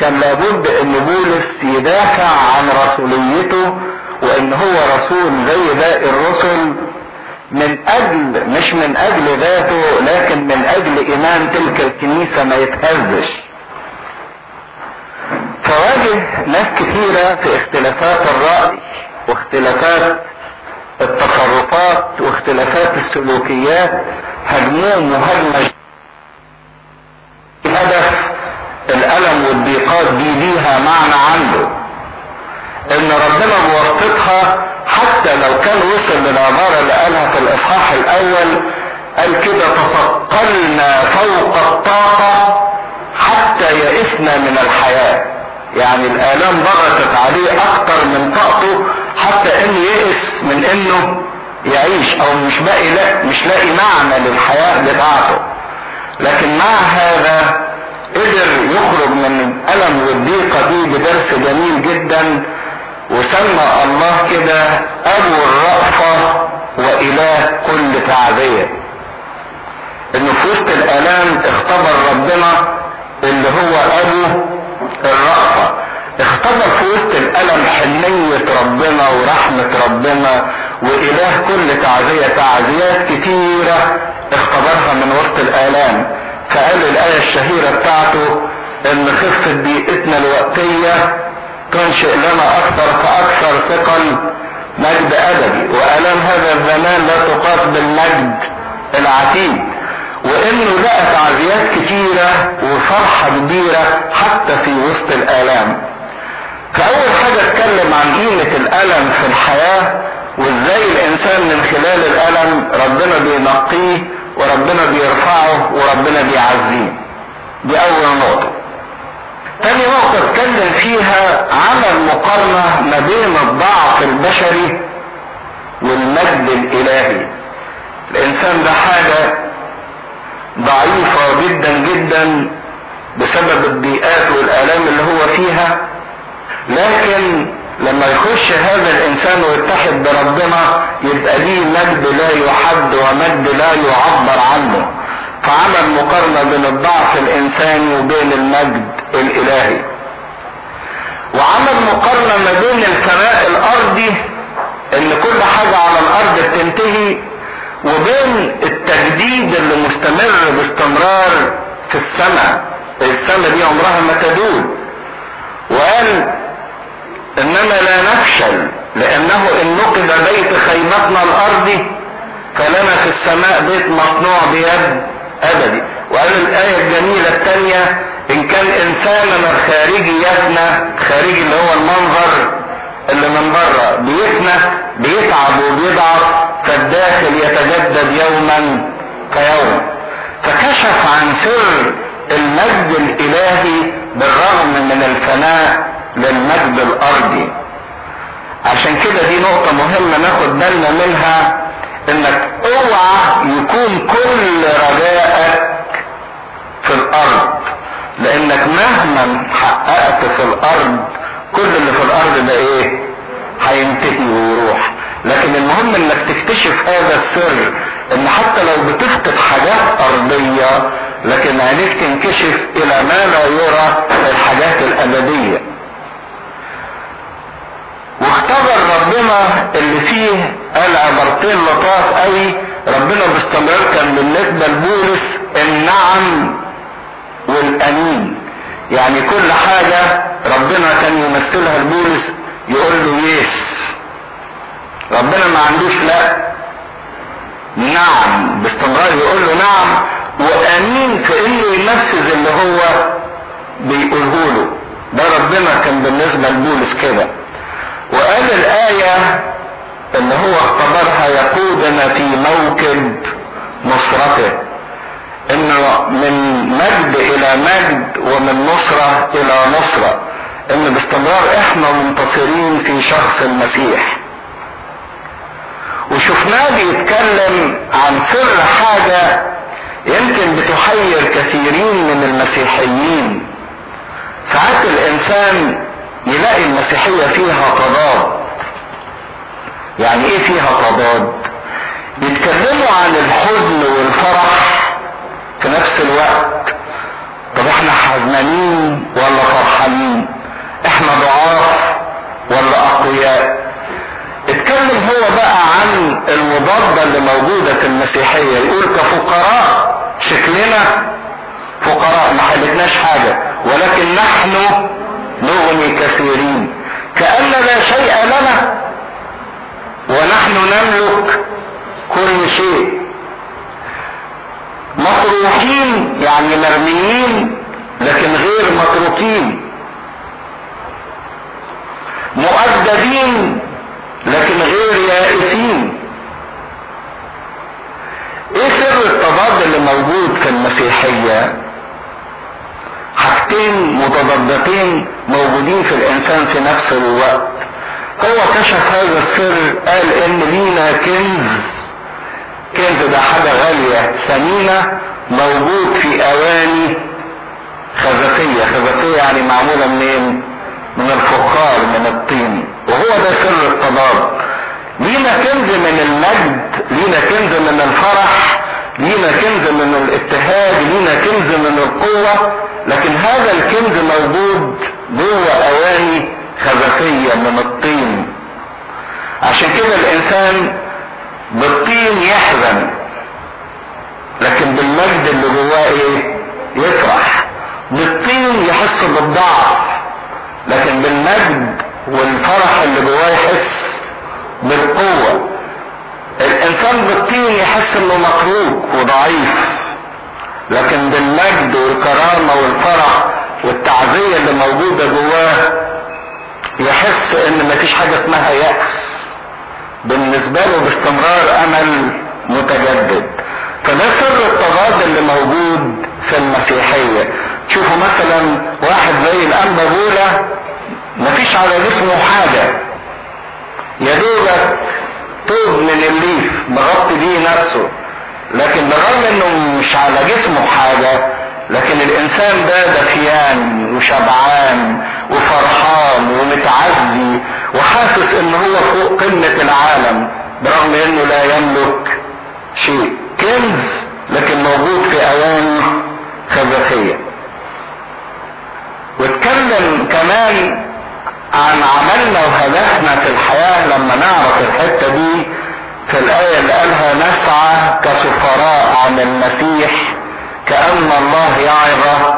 S2: كان لابد ان بولس يدافع عن رسوليته وإن هو رسول زي باقي الرسل من أجل مش من أجل ذاته لكن من أجل إيمان تلك الكنيسة ما يتهزش. فواجه ناس كثيرة في اختلافات الرأي واختلافات التصرفات واختلافات السلوكيات هجموه مهاجمة. هدف الألم والضيقات دي ليها معنى عنده. إن ربنا بواسطتها حتى لو كان وصل للعبارة اللي قالها في الإصحاح الأول قال كده تثقلنا فوق الطاقة حتى يئسنا من الحياة. يعني الآلام ضغطت عليه أكتر من طاقته حتى انه يئس من إنه يعيش أو مش باقي لا مش لاقي معنى للحياة بتاعته. لكن مع هذا قدر يخرج من الالم والضيقة دي بدرس جميل جدا وسمى الله كده أبو الرأفة وإله كل تعزية إنه في وسط الألام اختبر ربنا اللي هو أبو الرأفة. اختبر في وسط الألم حنية ربنا ورحمة ربنا وإله كل تعزية تعزيات كتيرة اختبرها من وسط الألام. فقال الآية الشهيرة بتاعته إن خفة ضيقتنا الوقتية تنشئ لنا أكثر فأكثر ثقل مجد أبدي. والام هذا الزمان لا تقاس بالمجد العتيد. وإنه لقى تعزيات كتيرة وفرحة كبيرة حتى في وسط الالام فأول حاجة اتكلم عن قيمة الألم في الحياة وإزاي الإنسان من خلال الألم ربنا بينقيه وربنا بيرفعه وربنا بيعزيه. دي أول نقطة. تاني نقطة اتكلم فيها عمل مقارنة ما بين الضعف البشري والمجد الإلهي. الإنسان ده حاجة ضعيفة جدا جدا بسبب الضيقات والآلام اللي هو فيها. لكن لما يخش هذا الإنسان ويتحد بربنا يبقى دي مجد لا يحد ومجد لا يعبر عنه. فعمل مقارنة بين الضعف الإنساني وبين المجد الإلهي. وعمل مقارنة ما بين الفناء الأرضي ان كل حاجة على الأرض بتنتهي وبين التجديد اللي مستمر باستمرار في السماء. السماء دي عمرها ما تدول وقال اننا لا نفشل لأنه إن نقد بيت خيمتنا الارضي فلنا في السماء بيت مصنوع بيد أبدي. وقال الآية الجميلة الثانية إن كان انساننا الخارجي يفنى خارجي اللي هو المنظر اللي من بره بيفنى بيتعب وبيضعف فالداخل يتجدد يوما كيوم. فكشف عن سر المجد الإلهي بالرغم من الفناء للمجد الأرضي. عشان كده دي نقطة مهمة ناخد بالنا منها إنك اوعى يكون كل رجائك في الأرض. لأنك مهما حققت في الأرض كل اللي في الأرض ده إيه؟ هينتهي ويروح. لكن المهم إنك تكتشف هذا السر إن حتى لو بتفقد حاجات أرضية لكن عينيك تنكشف إلى ما لا يرى الحاجات الأبدية. واختبر ربنا اللي فيه قال عبارتين لطاف قوي. ربنا باستمرار كان بالنسبة لبولس النعم والأمين. يعني كل حاجة ربنا كان يمثلها لبولس يقول له يس. ربنا ما عندوش لا نعم. باستمرار يقول له نعم. وأمين في إنه ينفذ اللي هو بيقوله له. ده ربنا كان بالنسبة لبولس كده. اللي هو اختبرها يقودنا في موكب نصرته. إنه من مجد إلى مجد ومن نصرة إلى نصرة. إن باستمرار إحنا منتصرين في شخص المسيح. وشفناه بيتكلم عن سر حاجة يمكن بتحير كثيرين من المسيحيين. ساعات الإنسان يلاقي المسيحية فيها تضاد يعني إيه فيها تضاد؟ يتكلموا عن الحزن والفرح في نفس الوقت. طب إحنا حزنانين ولا فرحانين؟ إحنا ضعاف ولا أقوياء؟ اتكلم هو بقى عن المضادة اللي موجودة في المسيحية. يقول كفقراء شكلنا فقراء ما حلتناش حاجة. ولكن نحن نغني كثيرين. كأن لا شيء لنا ونحن نملك كل شيء. مطروحين يعني مرميين لكن غير متروكين مؤدبين لكن غير يائسين. إيه سر التضاد اللي موجود في المسيحية؟ حاجتين متضادتين موجودين في الإنسان في نفس الوقت. هو كشف هذا السر قال إن لينا كنز. كنز ده حاجة غالية. ثمينة موجود في أواني خزفية خزفية يعني معمولة منين؟ من الفخار من الطين. وهو ده سر التضاد. لينا كنز من المجد لينا كنز من الفرح لينا كنز من الاتحاد لينا كنز من القوة. لكن هذا الكنز موجود جوه أواني خزفية من الطين. عشان كده الإنسان بالطين يحزن لكن بالمجد اللي جواه إيه؟ يفرح. بالطين يحس بالضعف لكن بالمجد والفرح اللي جواه يحس بالقوة. الإنسان بالطين يحس إنه متروك وضعيف لكن بالمجد والكرامة والفرح والتعزية اللي موجودة جواه يحس إن مفيش حاجة اسمها يأس. بالنسبة له باستمرار أمل متجدد. فده سر التضاد اللي موجود في المسيحية. تشوفوا مثلا واحد زي الأنبا بولا مفيش على جسمه حاجة. يا دوبك طوب من الليف مغطي بيه نفسه. لكن بالرغم إنه مش على جسمه حاجة لكن الإنسان ده دفيان وشبعان. وفرحان ومتعزي وحاسس إن هو فوق قمة العالم برغم إنه لا يملك شيء. كنز لكن موجود في اواني خزفية واتكلم كمان عن عملنا وهدفنا في الحياة لما نعرف الحتة دي في الآية اللي قالها نسعى كسفراء عن المسيح كأن الله يعظ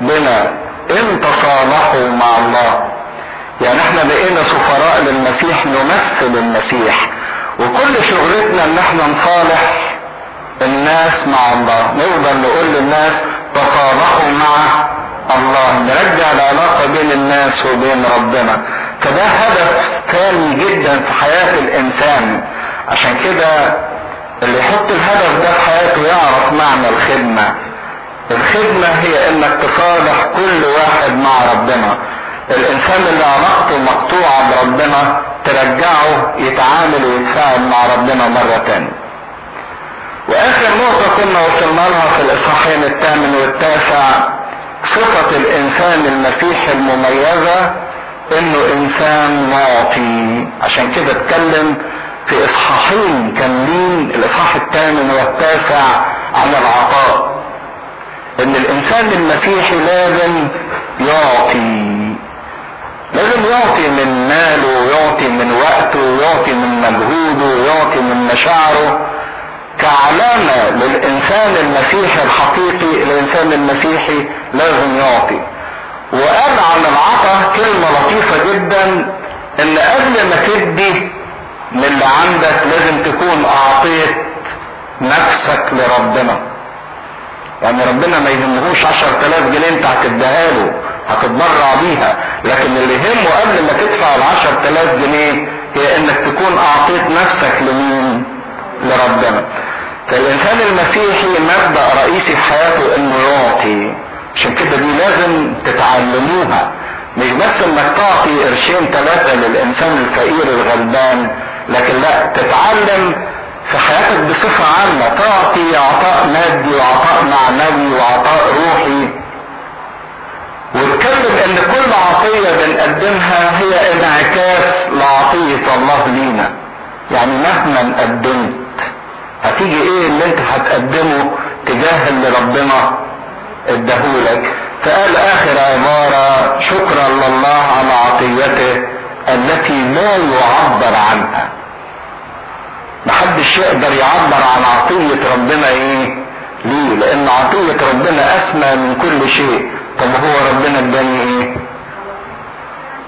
S2: بنا. إن تصالحوا مع الله. يعني إحنا بقينا سفراء للمسيح نمثل المسيح. وكل شغلتنا إن إحنا نصالح الناس مع الله. نفضل نقول للناس تصالحوا مع الله. نرجع العلاقة بين الناس وبين ربنا. فده هدف ثاني جدا في حياة الإنسان. عشان كده اللي يحط الهدف ده في حياته يعرف معنى الخدمة. الخدمة هي انك تصالح كل واحد مع ربنا. الإنسان اللي علاقته مقطوعة بربنا ترجعه يتعامل ويتفاعل مع ربنا مرة تانية. وآخر نقطة كنا وصلنا لها في الإصحاحين الثامن والتاسع صفة الإنسان المسيحي المميزة إنه إنسان معطي عشان كده اتكلم في إصحاحين كاملين الإصحاح الثامن والتاسع عن العطاء. إن الإنسان المسيحي لازم يعطي لازم يعطي من ماله ويعطي من وقته ويعطي من مجهوده ويعطي من مشاعره كعلامة للإنسان المسيحي الحقيقي الإنسان المسيحي لازم يعطي. وقال عن العطاء كلمة لطيفة جدا إن قبل ما تدي من اللي عندك لازم تكون أعطيت نفسك لربنا. يعني ربنا ما يهمهوش عشر تلاف جنيه انت هتديها له هتتبرع بيها. لكن اللي يهمه قبل ما تدفع العشر تلاف جنيه هي انك تكون اعطيت نفسك لمين؟ لربنا. فالإنسان المسيحي مبدأ رئيسي في حياته إنه يعطي. عشان كده دي لازم تتعلموها. مش بس إنك تعطي قرشين ثلاثة للإنسان الفقير الغلبان لكن لا تتعلم في حياتك بصفة عامة تعطي عطاء مادي وعطاء معنوي وعطاء روحي. واتكلم ان كل عطية بنقدمها هي انعكاس لعطية الله لينا. يعني مهما قدمت هتيجي إيه اللي انت هتقدمه تجاه اللي ربنا اداهولك فقال آخر عبارة شكرا لله على عطيته التي لا يعبر عنها. محدش يقدر يعبر عن عطية ربنا إيه؟ ليه؟ لأن عطية ربنا أسمى من كل شيء. طب هو ربنا اداني إيه؟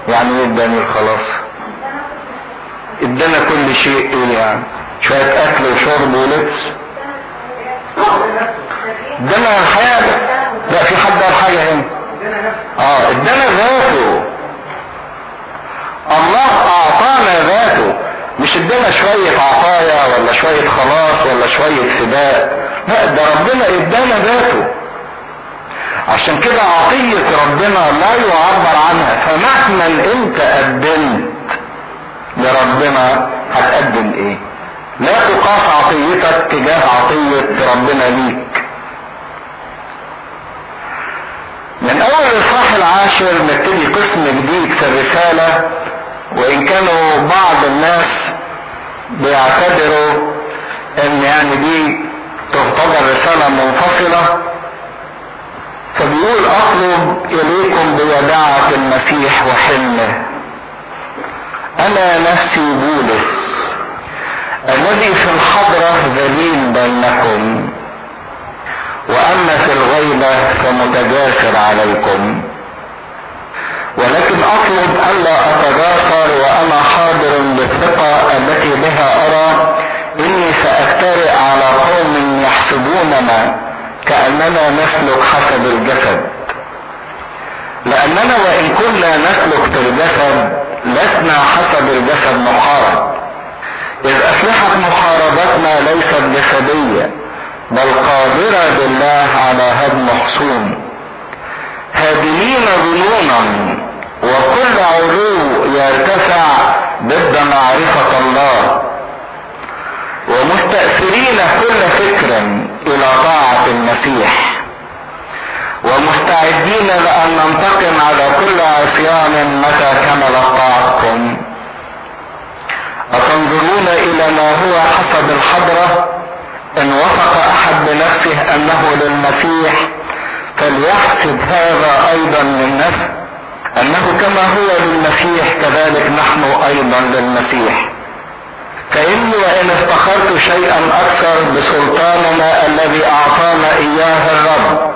S2: يعني إيه اداني؟ الخلاص ادانا كل شيء إيه يعني؟ شوية أكل وشرب ولبس. ادانا الحياة لا في حد قال حاجة هنا؟ آه ادانا ذاته. الله أعطانا ذاته. مش ادانا شوية عطايا ولا شوية خلاص ولا شوية فداء لا ده ربنا ادانا ذاته. عشان كده عطية ربنا لا يعبر عنها. فمهما انت قدمت لربنا هتقدم إيه؟ لا تقاس عطيتك تجاه عطية ربنا ليك. من أول الاصحاح العاشر نبتدي قسم جديد في الرسالة. وإن كانوا بعض الناس بيعتبروا إن يعني دي تعتبر رسالة منفصلة فبيقول اطلب إليكم بوداعة المسيح وحلمه. أنا نفسي بولس الذي في الحضرة ذليل بينكم واما في الغيبة فمتجاسر عليكم. ولكن أطلب الا اتجاسر وأنا حاضر بالثقة التي بها أرى إني سافترئ على قوم يحسبوننا كأننا نسلك حسب الجسد. لأننا وإن كنا نسلك في الجسد لسنا حسب الجسد محارب. إذ اسلحة محاربتنا ليست جسدية بل قادرة بالله على هدم حصون. هادمين ظنونا وكل علو يرتفع ضد معرفة الله. ومستأثرين كل فكر إلى طاعة المسيح. ومستعدين لأن ننتقم على كل عصيان متى كملت طاعتكم أتنظرون إلى ما هو حسب الحضرة؟ إن وثق أحد بنفسه أنه للمسيح فليحسب هذا أيضا للنفس. كما هو للمسيح كذلك نحن أيضا للمسيح. فإني وإن افتخرت شيئا أكثر بسلطاننا الذي أعطانا إياه الرب.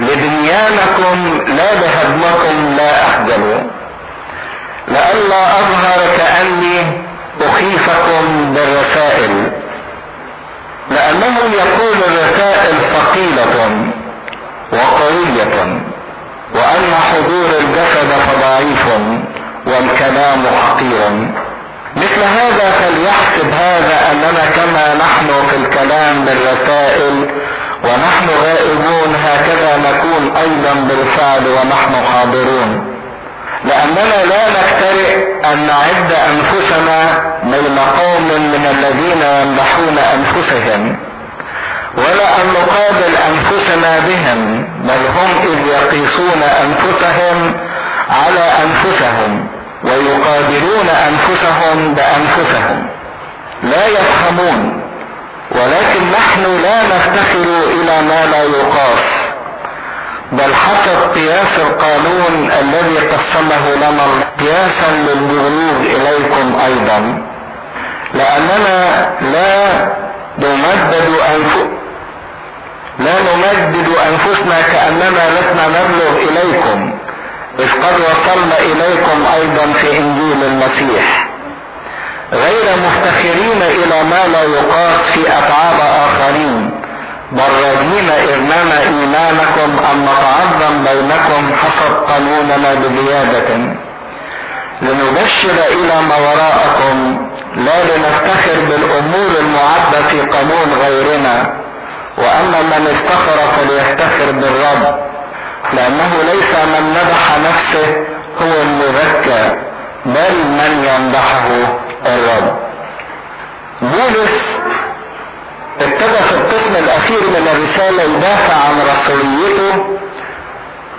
S2: لبنيانكم لا لهدمكم لا أخجل. لئلا أظهر كأني أخيفكم بالرسائل. لأنه يكون الرسائل ثقيلة وقوية. وأن حضور الجسد فضعيف والكلام حقير. مثل هذا فليحسب هذا أننا كما نحن في الكلام بالرسائل ونحن غائبون هكذا نكون أيضا بالفعل ونحن حاضرون. لأننا لا نكترئ أن نعد أنفسنا بين قوم من الذين يمدحون أنفسهم. ولا أن نقابل أنفسنا بهم بل هم إذ يقيسون أنفسهم على أنفسهم ويقابلون أنفسهم بأنفسهم. لا يفهمون ولكن نحن لا نفتخر إلى ما لا يقاس. بل حسب قياس القانون الذي قسمه لنا قياسا للبلوغ إليكم أيضا لأننا لا نمدد أنفسنا لا نمجد أنفسنا كأننا لسنا نبلغ إليكم إذ قد وصلنا إليكم أيضا في إنجيل المسيح. غير مفتخرين إلى ما لا يقاس في اتعاب آخرين بل راجين إذ نما إيمانكم ان نتعظم بينكم حسب قانوننا بزيادة. لنبشر إلى ما وراءكم لا لنفتخر بالأمور المعدة في قانون غيرنا. وأما من افتخر فليفتخر بالرب لأنه ليس من مدح نفسه هو المزكى بل من يمدحه الرب. بولس ابتدى في القسم الأخير من الرسالة يدافع عن رسوليته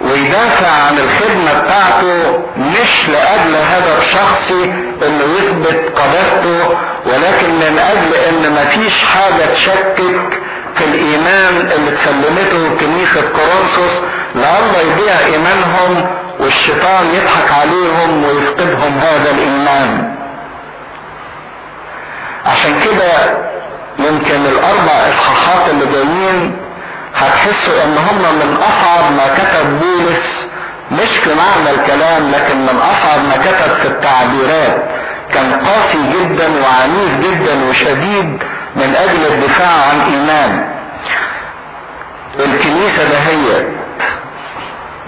S2: ويدافع عن الخدمة بتاعته مش لأجل هدف شخصي إنه يثبت قداسته ولكن من أجل إن مفيش حاجة تشكك في الإيمان اللي تسلمته كنيسة كورنثوس لألا يضيع إيمانهم والشيطان يضحك عليهم ويفقدهم هذا الإيمان. عشان كده يمكن الأربع إصحاحات اللي جايين هتحسوا إن هم من أصعب ما كتب بولس مش في معنى الكلام لكن من أصعب ما كتب في التعبيرات. كان قاسي جدا وعنيف جدا وشديد من أجل الدفاع عن إيمان. الكنيسة دهيت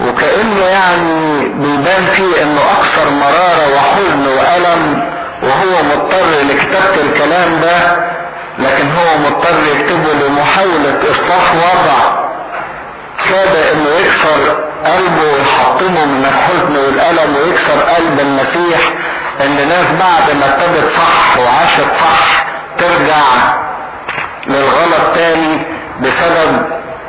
S2: وكأنه يعني بيبان فيه إنه أكثر مرارة وحزن وألم وهو مضطر لكتابة الكلام ده لكن هو مضطر يكتبه لمحاولة إصلاح وضع. كاد إنه يكسر قلبه ويحطمه من الحزن والألم ويكسر قلب المسيح إن ناس بعد ما ابتدت صح وعاشت صح ترجع للغلط تاني بسبب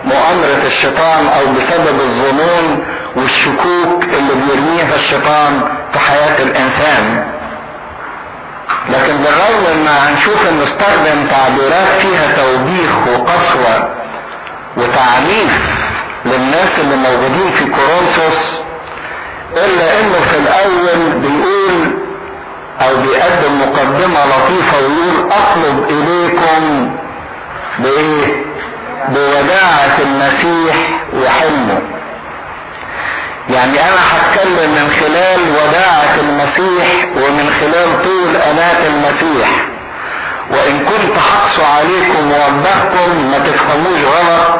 S2: مؤامرة الشيطان أو بسبب الظنون والشكوك اللي بيرميها الشيطان في حياة الإنسان. لكن بالرغم إن هنشوف انه استخدم تعبيرات فيها توبيخ وقسوة وتعنيف للناس اللي موجودين في كورنثوس إلا إنه في الأول بيقول أو بيقدم مقدمة لطيفة ويقول أطلب إليكم بايه بوداعة المسيح وحلمه. يعني أنا هتكلم من خلال وداعة المسيح ومن خلال طول انات المسيح. وإن كنت حقص عليكم ووبخكم ما تفهموش غلط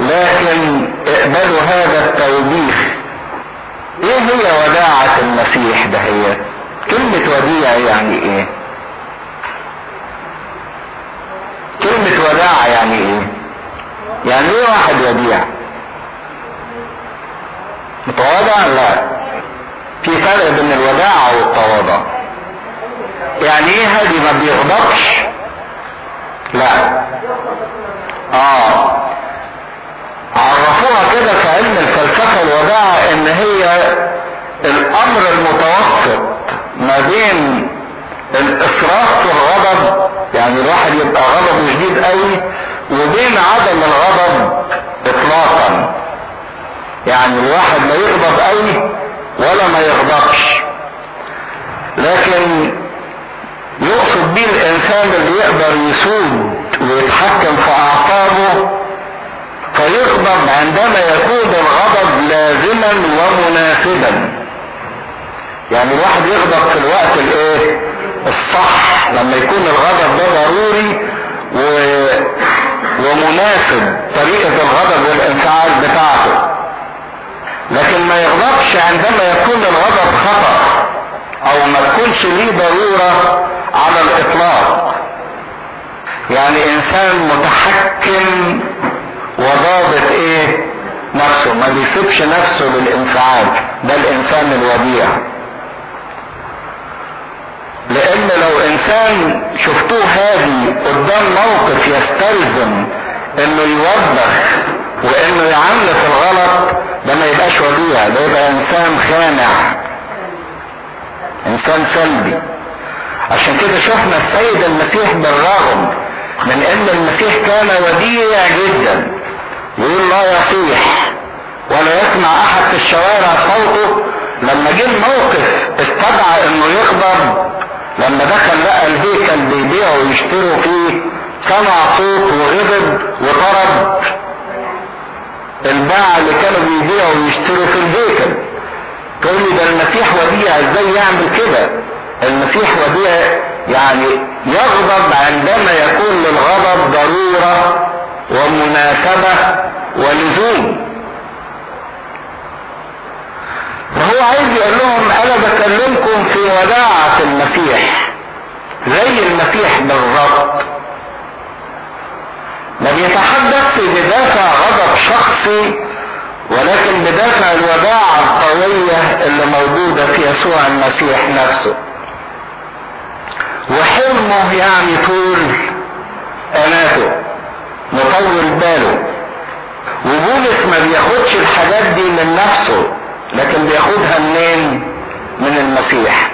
S2: لكن اقبلوا هذا التوبيخ. إيه هي وداعة المسيح ده هي؟ كلمة وديع يعني إيه؟ كلمة وداعة يعني إيه؟ يعني إيه واحد وديع متواضع لا؟ في فرق بين الوداعة والتواضع. يعني إيه هادي ما بيغضبش؟ لا. آه. عرفوها كده في علم الفلسفة الوداعة إن هي الأمر المتوسط ما بين الافراط في الغضب يعني الواحد يبقى غضبه شديد قوي وبين عدم الغضب اطلاقا. يعني الواحد ما يغضب قوي ولا ما يغضبش. لكن يقصد بيه الإنسان اللي يقدر يسود ويتحكم في أعصابه فيغضب عندما يكون الغضب لازما ومناسبا. يعني الواحد يغضب في الوقت الايه؟ الصح لما يكون الغضب ده ضروري و... ومناسب طريقة الغضب والانفعال بتاعته. لكن ما يغضبش عندما يكون الغضب خطأ أو ما تكونش ليه ضرورة على الإطلاق. يعني إنسان متحكم وضابط إيه؟ نفسه ما بيسيبش نفسه للإنفعال ده الإنسان الوديع. لأن لو إنسان شفتوه هادي قدام موقف يستلزم إنه يوبخ وإنه يعنف الغلط ده ما يبقاش وديع ده يبقى إنسان خانع إنسان سلبي. عشان كده شفنا السيد المسيح بالرغم من إن المسيح كان وديع جدا. يقول لا يصيح ولا يسمع أحد في الشوارع صوته. لما جه الموقف استدعى إنه يغضب لما دخل لقى الهيكل بيبيعوا ويشتروا فيه سمع صوت وغضب وطرد الباعة اللي كانوا بيبيعوا ويشتروا في الهيكل تقول لي ده المسيح وديع إزاي يعمل كده؟ المسيح وديع يعني يغضب عندما يكون للغضب ضرورة ومناسبة ولزوم. فهو عايز يقول لهم أنا بكلمكم في وداعة المسيح زي المسيح بالظبط. ما بيتحدث بدافع غضب شخصي ولكن بدافع الوداعة القوية اللي موجودة في يسوع المسيح نفسه. وحلمه يعني طول اناته مطول باله. وبولس ما بياخدش الحاجات دي من نفسه. لكن بياخدها منين؟ من المسيح.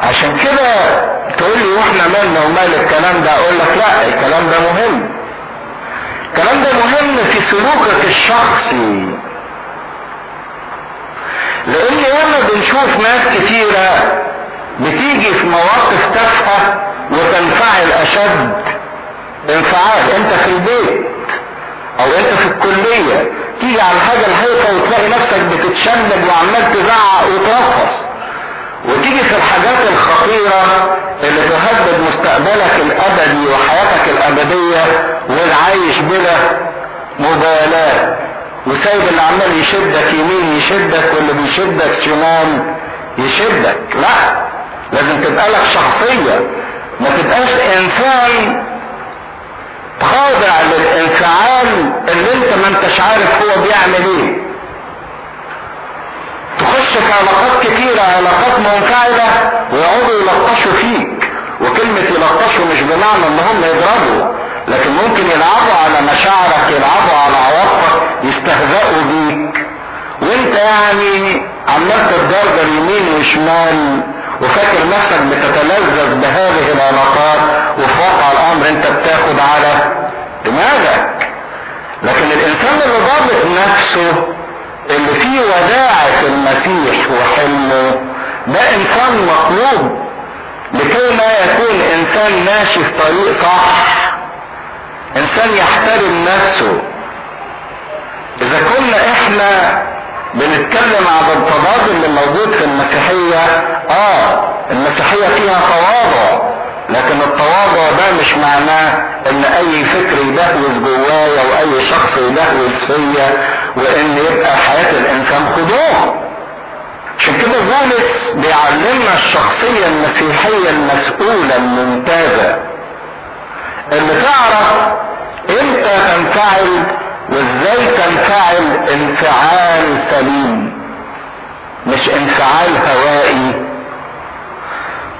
S2: عشان كده تقول لي وإحنا مالنا ومال الكلام ده أقول لك لا الكلام ده مهم. الكلام ده مهم في سلوكك الشخصي. لأن ياما بنشوف ناس كتيرة بتيجي في مواقف تافهة وتنفعل أشد انفعال. انت في البيت أو انت في الكلية. تيجي على الحاجة الهيفة وتلاقي نفسك بتتشنج وعمال تزعق وترفص. وتيجي في الحاجات الخطيرة اللي تهدد مستقبلك الأبدي وحياتك الأبدية والعايش بلا مبالاة. وسايب اللي عمال يشدك يمين يشدك واللي بيشدك شمال يشدك. لا لازم تبقى لك شخصية. ما تبقاش إنسان خاضع للانفعال اللي انت ما انتش عارف هو بيعمل إيه تخش في علاقات كتيرة علاقات منفعلة ويقعدوا يلطشوا فيك. وكلمة يلطشوا مش بمعنى ان هم يضربوا لكن ممكن يلعبوا على مشاعرك يلعبوا على عواطفك يستهزئوا بيك. وانت يعني عمال تتجرجر يمين وشمال وفاكر نفسك بتتلذذ بهذه العلاقات وفي واقع الأمر انت بتاخد على دماغك. لكن الإنسان اللي ضابط نفسه اللي فيه وداعة المسيح وحلمه ده إنسان مطلوب. لكي ما يكون إنسان ماشي في طريق صح إنسان يحترم نفسه. إذا كنا إحنا بنتكلم عن التضاد اللي موجود في المسيحية آه المسيحية فيها تواضع. لكن التواضع ده مش معناه إن أي فكر يدهوز جوايا وأي شخص يدهوز فيا وإن يبقى حياة الإنسان خضوع. عشان كده بولس بيعلمنا الشخصية المسيحية المسؤولة الممتازة. اللي تعرف إمتى تنفعل وإزاي تنفعل انفعال سليم مش انفعال هوائي.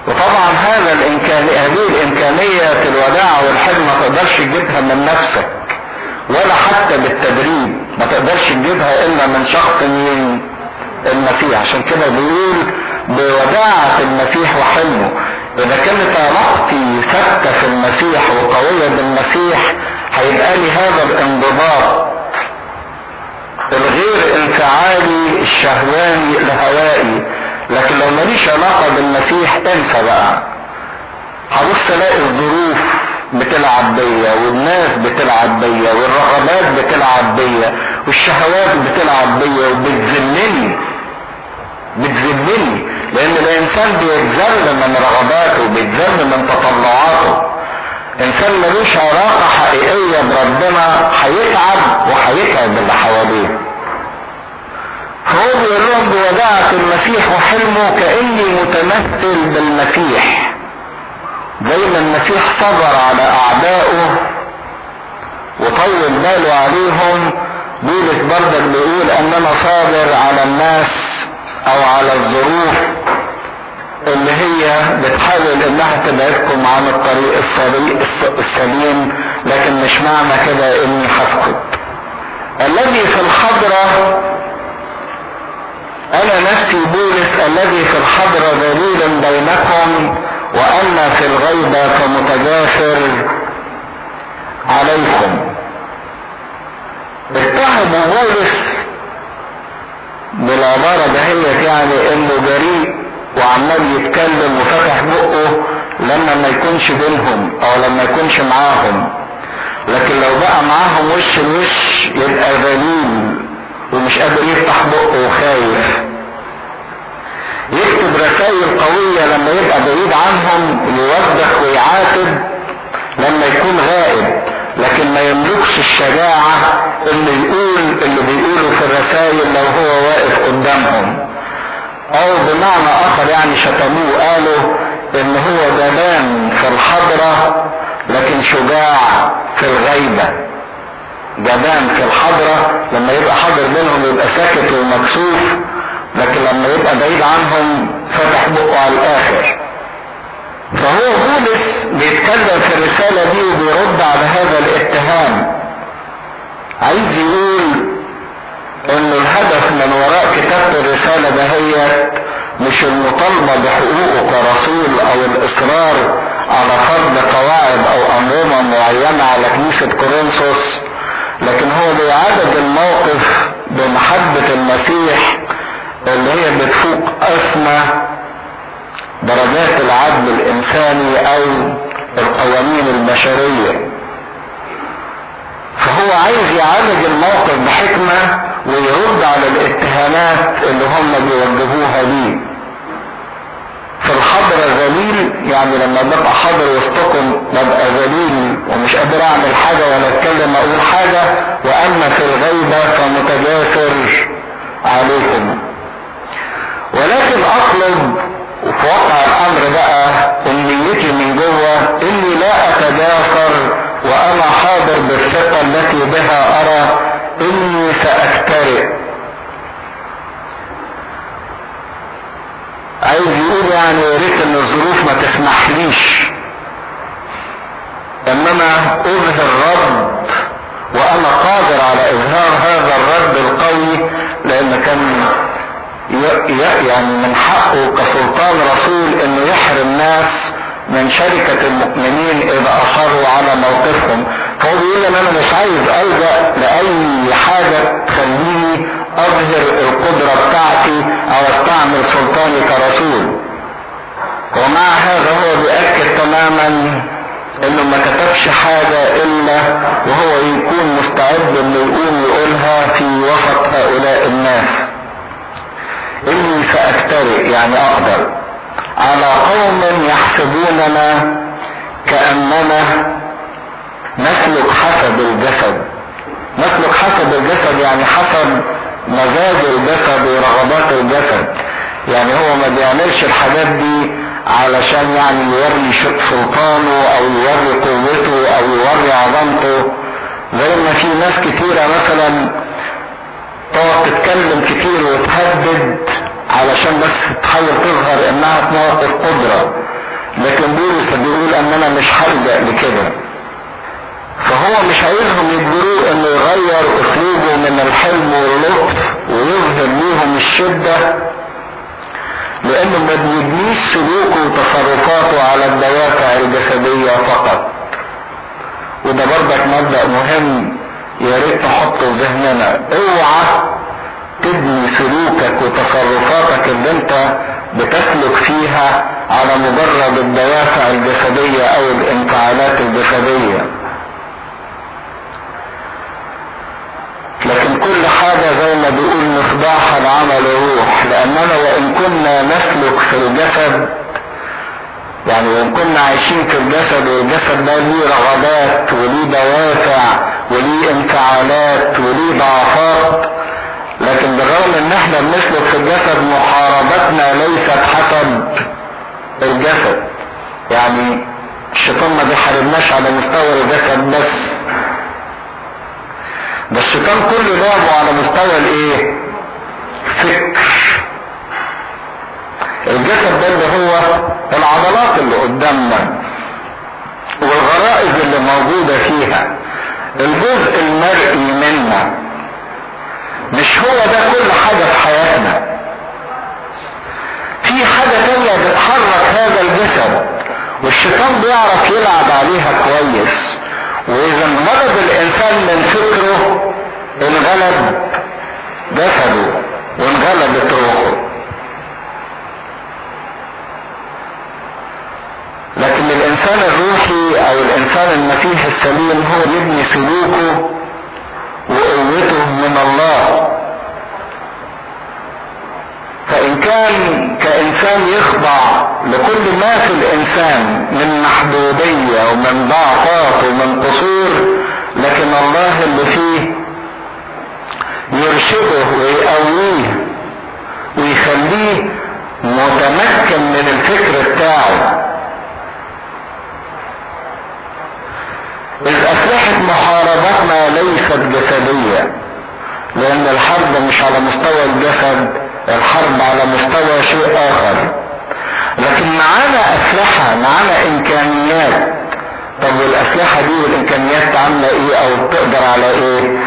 S2: وطبعا هذا الامكانية هذه الإمكانية الوداعة والحلم ما تقدرش تجيبها من نفسك ولا حتى بالتدريب ما تقدرش تجيبها إلا من شخص من المسيح. عشان كده بيقول بوداعة المسيح وحلمه. إذا كانت علاقتي ثابتة في المسيح وقوية بالمسيح هيبقى لي هذا الانضباط الغير انفعالي الشهواني الهوائي لكن لو ماليش علاقة بالمسيح انسى بقى. هبص الاقي الظروف بتلعب بيا والناس بتلعب بيا والرغبات بتلعب بيا والشهوات بتلعب بيا وبتذلني. بتذلني. لأن الإنسان بيتذل من رغباته وبيتذل من تطلعاته. إنسان ملوش علاقة حقيقية بربنا هيتعب وهيتعب اللي حواليه. فهو بيقول لهم المسيح وحلمه كأني متمثل بالمسيح. زي ما المسيح صبر على أعدائه وطول باله عليهم. بولس بردك بيقول أننا صابر على الناس أو على الظروف اللي هي بتحاول إنها تبعدكم عن الطريق السليم لكن مش معنى كده إني هسكت الذي في الحضرة أنا نفسي بولس الذي في الحضرة دليل بينكم واما في الغيبة فمتجاسر عليكم. اتهموا بولس بالعبارة دهيت يعني إنه جريء وعمال يتكلم وفتح بقه لما ما يكونش بينهم أو لما يكونش معاهم. لكن لو بقى معاهم وش لوش يبقى ذليل ومش قادر يفتح بقه وخايف. يكتب رسائل قوية لما يبقى بعيد عنهم يوبخ ويعاتب لما يكون غائب. لكن ما يملكش الشجاعة اللي يقول اللي بيقوله في الرسائل لو هو واقف قدامهم. أو بمعنى آخر يعني شتموه قالوا إن هو جبان في الحضرة لكن شجاع في الغيبة. جبان في الحضرة لما يبقى حاضر بينهم يبقى ساكت ومكسوف لكن لما يبقى بعيد عنهم فتح بقه على الآخر. فهو بولس بيتكلم في الرسالة دي وبيرد على هذا الاتهام. عايز يقول ان الهدف من وراء كتابة الرسالة دهيت مش المطالبة بحقوقه كرسول أو الإصرار على فرض قواعد أو انظمة معينة على كنيسة كورنثوس لكن هو بيعالج الموقف بمحبة المسيح اللي هي بتفوق أسمى درجات العدل الإنساني أو القوانين البشرية. فهو عايز يعالج الموقف بحكمة ويرد على الاتهامات اللي هم بيوجهوها ليه. في الحضر ذليل يعني لما ببقى حاضر وسطكم ببقى ذليل ومش قادر أعمل حاجة ولا أتكلم أقول حاجة وأما في الغيبة فمتجاسر عليكم. ولكن اطلب وفي واقع الأمر بقى امنيتي من جوه إني لا اتجاسر وأنا حاضر بالثقة التي بها أرى إني ساكترئ عايز يقول يعني يا ريت إن الظروف ما تسمحليش. إنما أظهر رد وأنا قادر على إظهار هذا الرد القوي لأن كان يعني من حقه كسلطان رسول إنه يحرم ناس من شركة المؤمنين إذا أصروا على موقفهم. فهو بيقول ان أنا مش عايز ألجأ لأي حاجة تخليني أظهر القدرة بتاعتي أو أستعمل سلطاني كرسول. ومع هذا هو بيأكد تماما إنه ما كتبش حاجة إلا وهو يكون مستعد إنه يقوم يقولها في وسط هؤلاء الناس. اني ساكترئ يعني أقدر. على قوم يحسبوننا كأننا نسلك حسب الجسد. نسلك حسب الجسد يعني حسب مزاج الجسد ورغبات الجسد. يعني هو ما بيعملش الحاجات دي علشان يعني يوري سلطانه أو يوري قوته أو يوري عظمته. زي ما في ناس كتيرة مثلا تقعد تتكلم كتير وتهدد علشان بس تحاول تظهر إنها موقف قدرة. لكن بولس بيقول ان أنا مش هلجأ لكده. فهو مش عايزهم يجبروه إنه يغير أسلوبه من الحلم واللطف ويظهر ليهم الشدة لأنه ما بيبنيش سلوكه وتصرفاته على الدوافع الجسدية فقط. وده برضك مبدأ مهم يا ريت نحطه في ذهننا. اوعى تبني سلوكك وتصرفاتك اللي انت بتسلك فيها على مجرد الدوافع الجسدية أو الانفعالات الجسدية. لكن كل حاجة زي ما بيقول مصباح العمل الروح لاننا وإن كنا نسلك في الجسد يعني وان كنا عايشين في الجسد والجسد ده ليه رغبات وليه دوافع وليه انفعالات وليه ضعفات لكن بالرغم إن إحنا بنسلك في الجسد محاربتنا ليست حسب الجسد. يعني الشيطان ما بيحاربناش على مستوى الجسد بس. ده الشيطان كله لعبه على مستوى الإيه؟ فكر. الجسد ده اللي هو العضلات اللي قدامنا والغرائز اللي موجودة فيها الجزء المرئي منا. مش هو ده كل حاجة في حياتنا. في حاجة تانية بتحرك هذا الجسد والشيطان بيعرف يلعب عليها كويس. وإذا انغلب الإنسان من فكره انغلب جسده وانغلبت روحه. لكن الإنسان الروحي أو الإنسان المسيح السليم هو يبني سلوكه وقوته من الله. فإن كان كإنسان يخضع لكل ما في الإنسان من محدودية ومن ضعفات ومن قصور لكن الله اللي فيه يرشده ويقويه ويخليه متمكن من الفكر بتاعه. إذ أسلحة محاربتنا ليست جسدية لأن الحرب مش على مستوى الجسد الحرب على مستوى شيء آخر. لكن معانا أسلحة معانا إمكانيات. طب والأسلحة دي والإمكانيات عاملة إيه أو بتقدر على إيه؟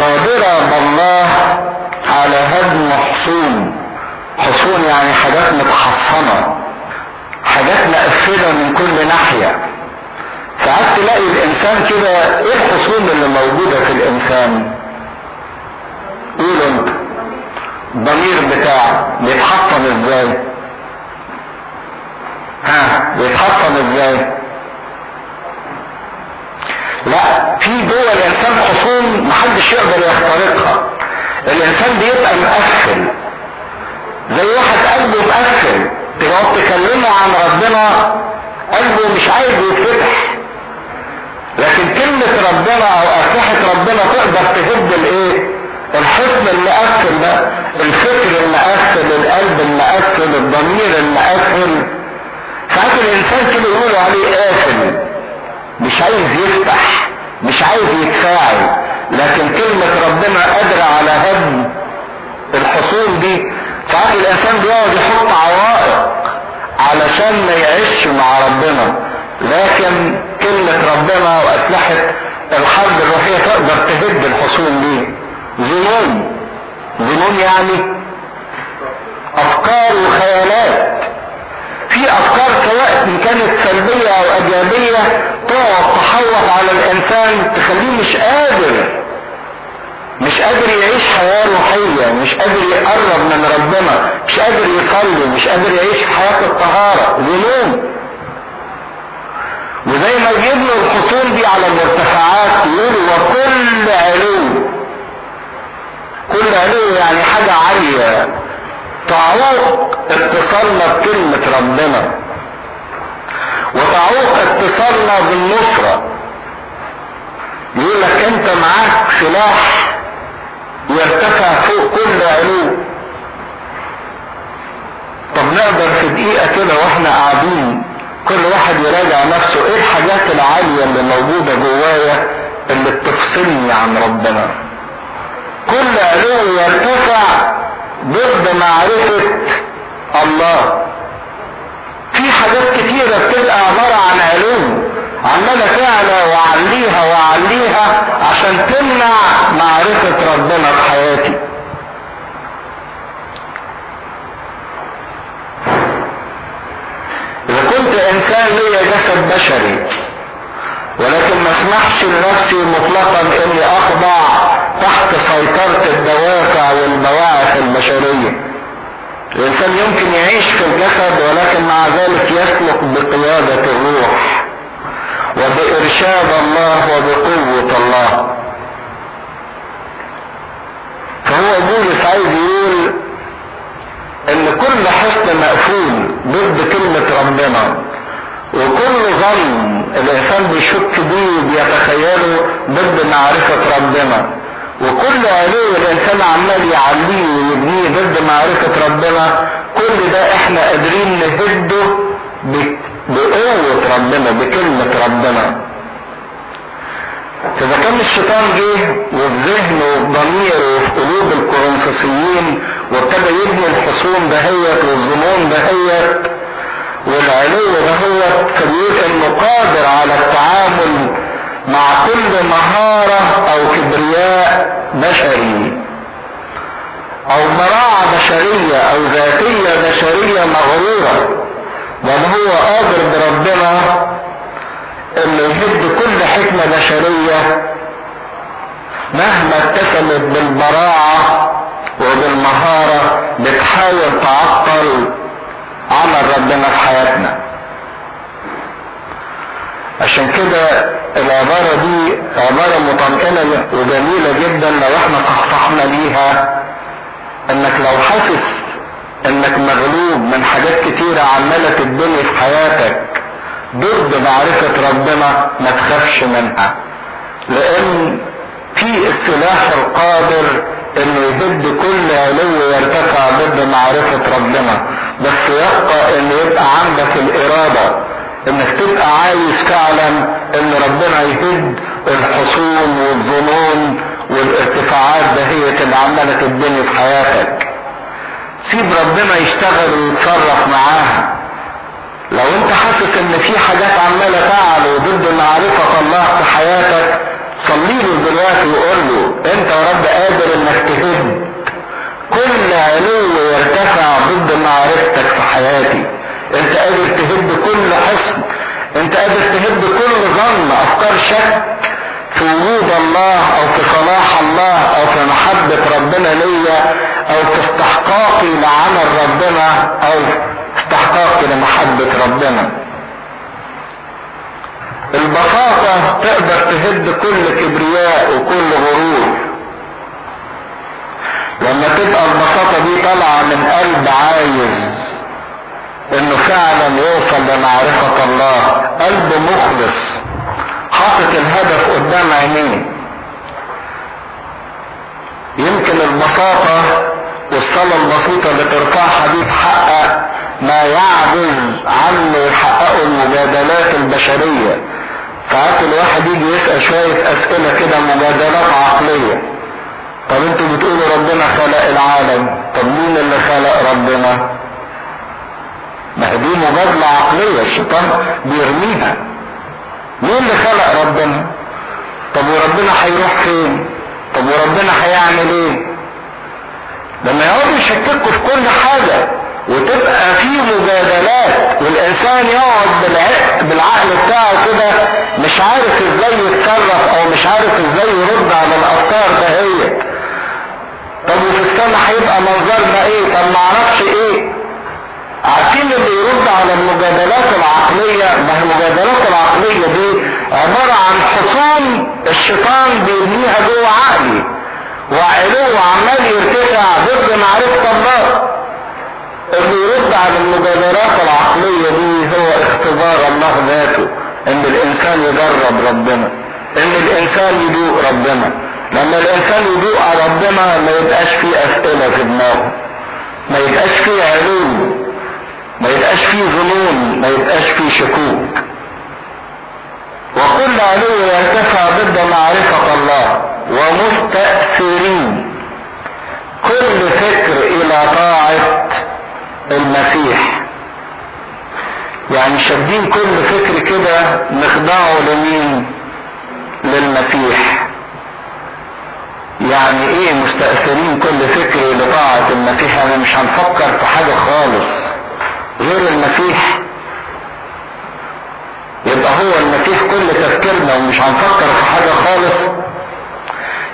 S2: قادرة بالله على هدم حصون. حصون يعني حاجات متحصنة حاجات مقفلة من كل ناحية. ساعات تلاقي الإنسان كده إيه الحصون اللي موجودة في الإنسان؟ قولوا أنت. الضمير بتاعه بيتحطم إزاي؟ ها بيتحطم إزاي؟ لا في جوه الإنسان حصون محدش يقدر يخترقها. الإنسان بيبقى مقفل. زي واحد قلبه مقفل. تقعد تكلمه عن ربنا قلبه مش عايز يتفتح لكن كلمة ربنا أو أسلحة ربنا تقدر تهد الإيه؟ الحزن المقفل ده الفكر المقفل القلب المقفل الضمير المقفل ساعات الإنسان كده يقولوا عليه قافل مش عايز يفتح مش عايز يتفاعل. لكن كلمة ربنا قادرة على هدم الحصول دي ساعات الإنسان بيقعد يحط عوائق علشان ما يعيش مع ربنا. لكن كلمة ربنا وأسلحة الحرب الروحية تقدر تهد الحصول دي. ظنون ظنون يعني أفكار وخيالات. في أفكار سواء إن كانت سلبية أو إيجابية تقعد تحوط على الإنسان تخليه مش قادر. مش قادر يعيش حياة روحية مش قادر يقرب من ربنا مش قادر يصلي مش قادر يعيش حياة الطهارة. ظنون وزي ما بيبنوا الحصول دي على الارتفاعات يقولوا وكل علو. كل علو يعني حاجة عالية. تعوق اتصالنا بكلمة ربنا. وتعوق اتصالنا بالنصرة. يقول لك أنت معاك سلاح يرتفع فوق كل علو. طب نقدر في دقيقة كده وإحنا قاعدين كل واحد يراجع نفسه إيه الحاجات العالية اللي موجودة جوايا اللي بتفصلني عن ربنا؟ كل علو يرتفع ضد معرفة الله. في حاجات كتيرة بتبقى عبارة عن علوم عمالة تعلى وعليها وعليها عشان تمنع معرفة ربنا في حياتي. كنت إنسان ليا جسد بشري ولكن ما اسمحش لنفسي مطلقا إني أخضع تحت سيطرة الدوافع والبواعث البشرية. الإنسان يمكن يعيش في الجسد ولكن مع ذلك يسلك بقيادة الروح وبإرشاد الله وبقوة الله. فهو بولس عايز يقول إن كل حصن مقفول ضد كلمة ربنا. وكل ظن الإنسان بيشك بيه وبيتخيله ضد معرفة ربنا. وكل علو الإنسان عمال يعليه ويبنيه ضد معرفة ربنا. كل ده إحنا قادرين نهده بقوة ربنا بكلمة ربنا. فإذا كان الشيطان جه وفي ذهنه وفي ضميره وفي قلوب الكورنثوسيين وابتدى يبني الحصون دهيت والظنون دهيت والعلو دهوت فبيقول انه قادر على التعامل مع كل مهارة أو كبرياء بشري أو براعة بشرية أو ذاتية بشرية مغرورة. بل هو قادر بربنا إنه يهد كل حكمة بشرية مهما اتسمت بالبراعة وبالمهارة بتحاول تعطل عمل ربنا في حياتنا. عشان كده العبارة دي عبارة مطمئنة وجميلة جدا لو إحنا صحصحنا ليها. انك لو حاسس انك مغلوب من حاجات كتيرة عمالة تتبني في حياتك ضد معرفة ربنا ما تخافش منها. لأن في السلاح القادر إنه يهد كل علو يرتفع ضد معرفة ربنا بس يبقى إن يبقى عندك الإرادة إنك تبقى عايز فعلا إن ربنا يهد الحصون والظنون والارتفاعات دهية اللي عمالة تتبني في حياتك. سيب ربنا يشتغل ويتصرف معاها. لو أنت حاسس إن في حاجات عمالة تعلو ضد معرفة الله في حياتك صلي له دلوقتي وقول له انت يا رب قادر انك تهد كل علو يرتفع ضد معرفتك في حياتي. انت قادر تهد كل حصن. انت قادر تهد كل ظن افكار شك في وجود الله أو في صلاح الله أو في محبة ربنا ليا أو في استحقاقي لعمل ربنا أو استحقاقي لمحبة ربنا. البساطة تقدر تهد كل كبرياء وكل غرور. لما تبقى البساطة دي طالعة من قلب عايز إنه فعلا يوصل لمعرفة الله قلب مخلص حاطط الهدف قدام عينيه. يمكن البساطة والصلاة البسيطة اللي ترفعها دي تحقق ما يعجز عنه يحققه المجادلات البشرية. ساعات الواحد يجي يسأل شوية أسئلة كده مجادلات عقلية. طب أنتوا بتقولوا ربنا خلق العالم. طب مين اللي خلق ربنا؟ ما دي مجادلة عقلية الشيطان بيرميها. مين اللي خلق ربنا؟ طب وربنا هيروح فين؟ طب وربنا هيعمل إيه؟ لما يقعدوا يشككوا في كل حاجة وتبقى في مجادلات والإنسان يقعد بالعقل بتاعه كده مش عارف إزاي يتصرف أو مش عارف إزاي يرد على الافكار دهيت طب وفي السنة هيبقى منظرنا إيه؟ طب معرفش إيه. عارفين اللي يرد على المجادلات العقلية؟ ما هي المجادلات العقلية دي عبارة عن حصون الشيطان بيبنيها جوه عقلي. وعلو عمال يرتفع ضد معرفة الله. اللي يرد على المجادلات العقلية دي هو اختبار الله ذاته. إن الإنسان يجرب ربنا. إن الإنسان يدوق ربنا. لما الإنسان يدوق على ربنا ما يبقاش فيه أسئلة في دماغه. ما يبقاش فيه علو ما يبقاش فيه ظنون. ما يبقاش فيه شكوك. وكل علو يرتفع ضد معرفة الله ومستأثرين. كل فكر إلى طاعة المسيح. يعني شادين كل فكر كده نخضعه لمين؟ للمسيح. يعني إيه مستأثرين كل فكر لطاعة المسيح؟ يعني مش هنفكر في حاجة خالص غير المسيح. يبقى هو المسيح كل تفكيرنا ومش هنفكر في حاجة خالص.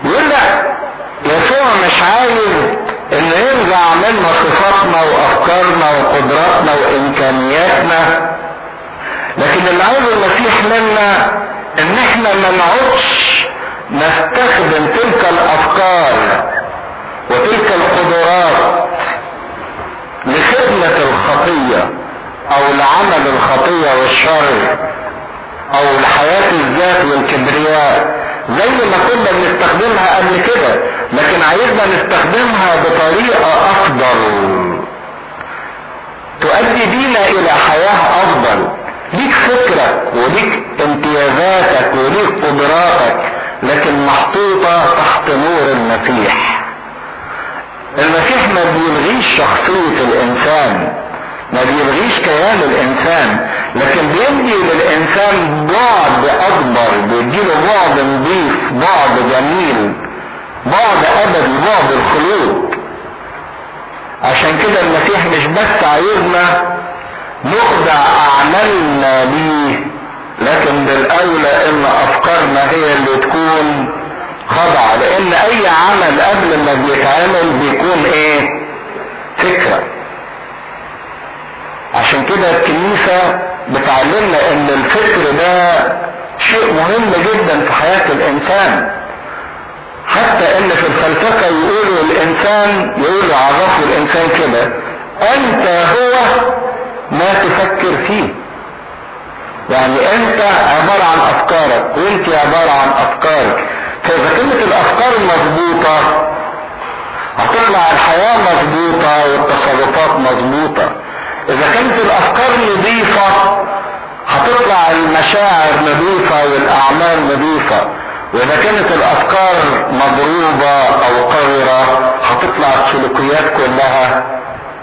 S2: يقول يسوع مش عايز إنه ينزع منا صفاتنا وأفكارنا وقدراتنا وإمكانياتنا لكن اللي عايزه المسيح منا إن إحنا ما نقعدش نستخدم تلك الأفكار وتلك القدرات لخدمة الخطية أو لعمل الخطية والشر أو لحياة الذات والكبرياء زي ما كنا بنستخدمها قبل كده لكن عايزنا نستخدمها بطريقة أفضل. تؤدي بينا إلى حياة أفضل. ليك فكرك وليك امتيازاتك وليك قدراتك لكن محطوطة تحت نور المسيح المسيح ما بيلغيش شخصية الإنسان ما بيلغيش كيان الإنسان لكن بيدي للإنسان بعد أكبر بيديله بعد نظيف بعد جميل بعد ابدي بعد الخلود عشان كده المسيح مش بس عايزنا نخضع اعمالنا ليه لكن بالأولى إن أفكارنا هي اللي تكون خضعة لأن أي عمل قبل ما بيتعمل بيكون إيه؟ فكرة. عشان كده الكنيسة بتعلمنا إن الفكر ده شيء مهم جدا في حياة الإنسان. حتى إن في الفلسفة يقولوا الإنسان يقولوا يعرفوا الإنسان كده. أنت هو ما تفكر فيه. يعني أنت عبارة عن أفكارك وأنت عبارة عن أفكارك. فإذا كانت الأفكار مظبوطة هتطلع الحياة مظبوطة والتصرفات مظبوطة إذا كانت الأفكار نظيفة هتطلع المشاعر نظيفة والأعمال نظيفة. وإذا كانت الأفكار مضروبة أو قذرة هتطلع السلوكيات كلها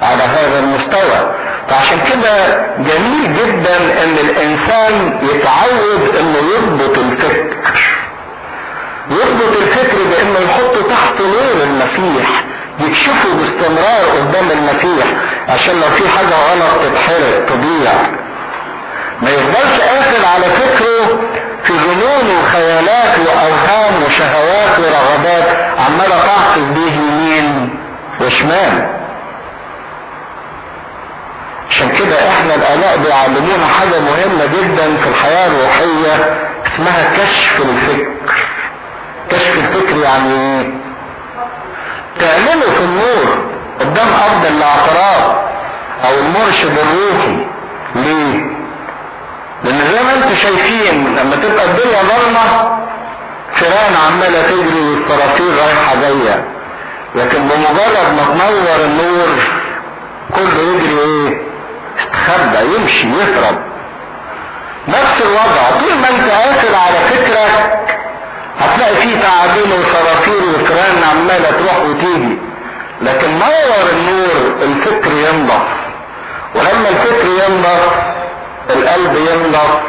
S2: على هذا المستوى. فعشان كده جميل جدا إن الإنسان يتعود إنه يربط الفكر. يربط الفكر بإنه يحطه تحت نور المسيح يكشفه باستمرار قدام المسيح عشان لو في حاجة غلط تتحرق تضيع. ما يفضلش قافل على فكره في ظنون وخيالات واوهام وشهوات ورغبات عمالة تعصف بيه يمين وشمال عشان كده إحنا الاباء بيعلمونا حاجة مهمة جدا في الحياة الروحية اسمها كشف الفكر. كشف الفكر يعني إيه؟ تعمله في النور قدام أرض الاعتراف أو المرشد الروحي. ليه؟ لأن زي ما أنتم شايفين لما تبقى الدنيا ضلمة فيران عمالة تجري والصراصير رايحة جاية. لكن بمجرد ما تنور النور كله يجري إيه؟ يستخبى يمشي يهرب. نفس الوضع. طول ما انت قافل على فكرك هتلاقي فيه تعابين وصراصير وفيران عماله تروح وتيجي. لكن نور النور الفكر ينضف. ولما الفكر ينضف القلب ينضف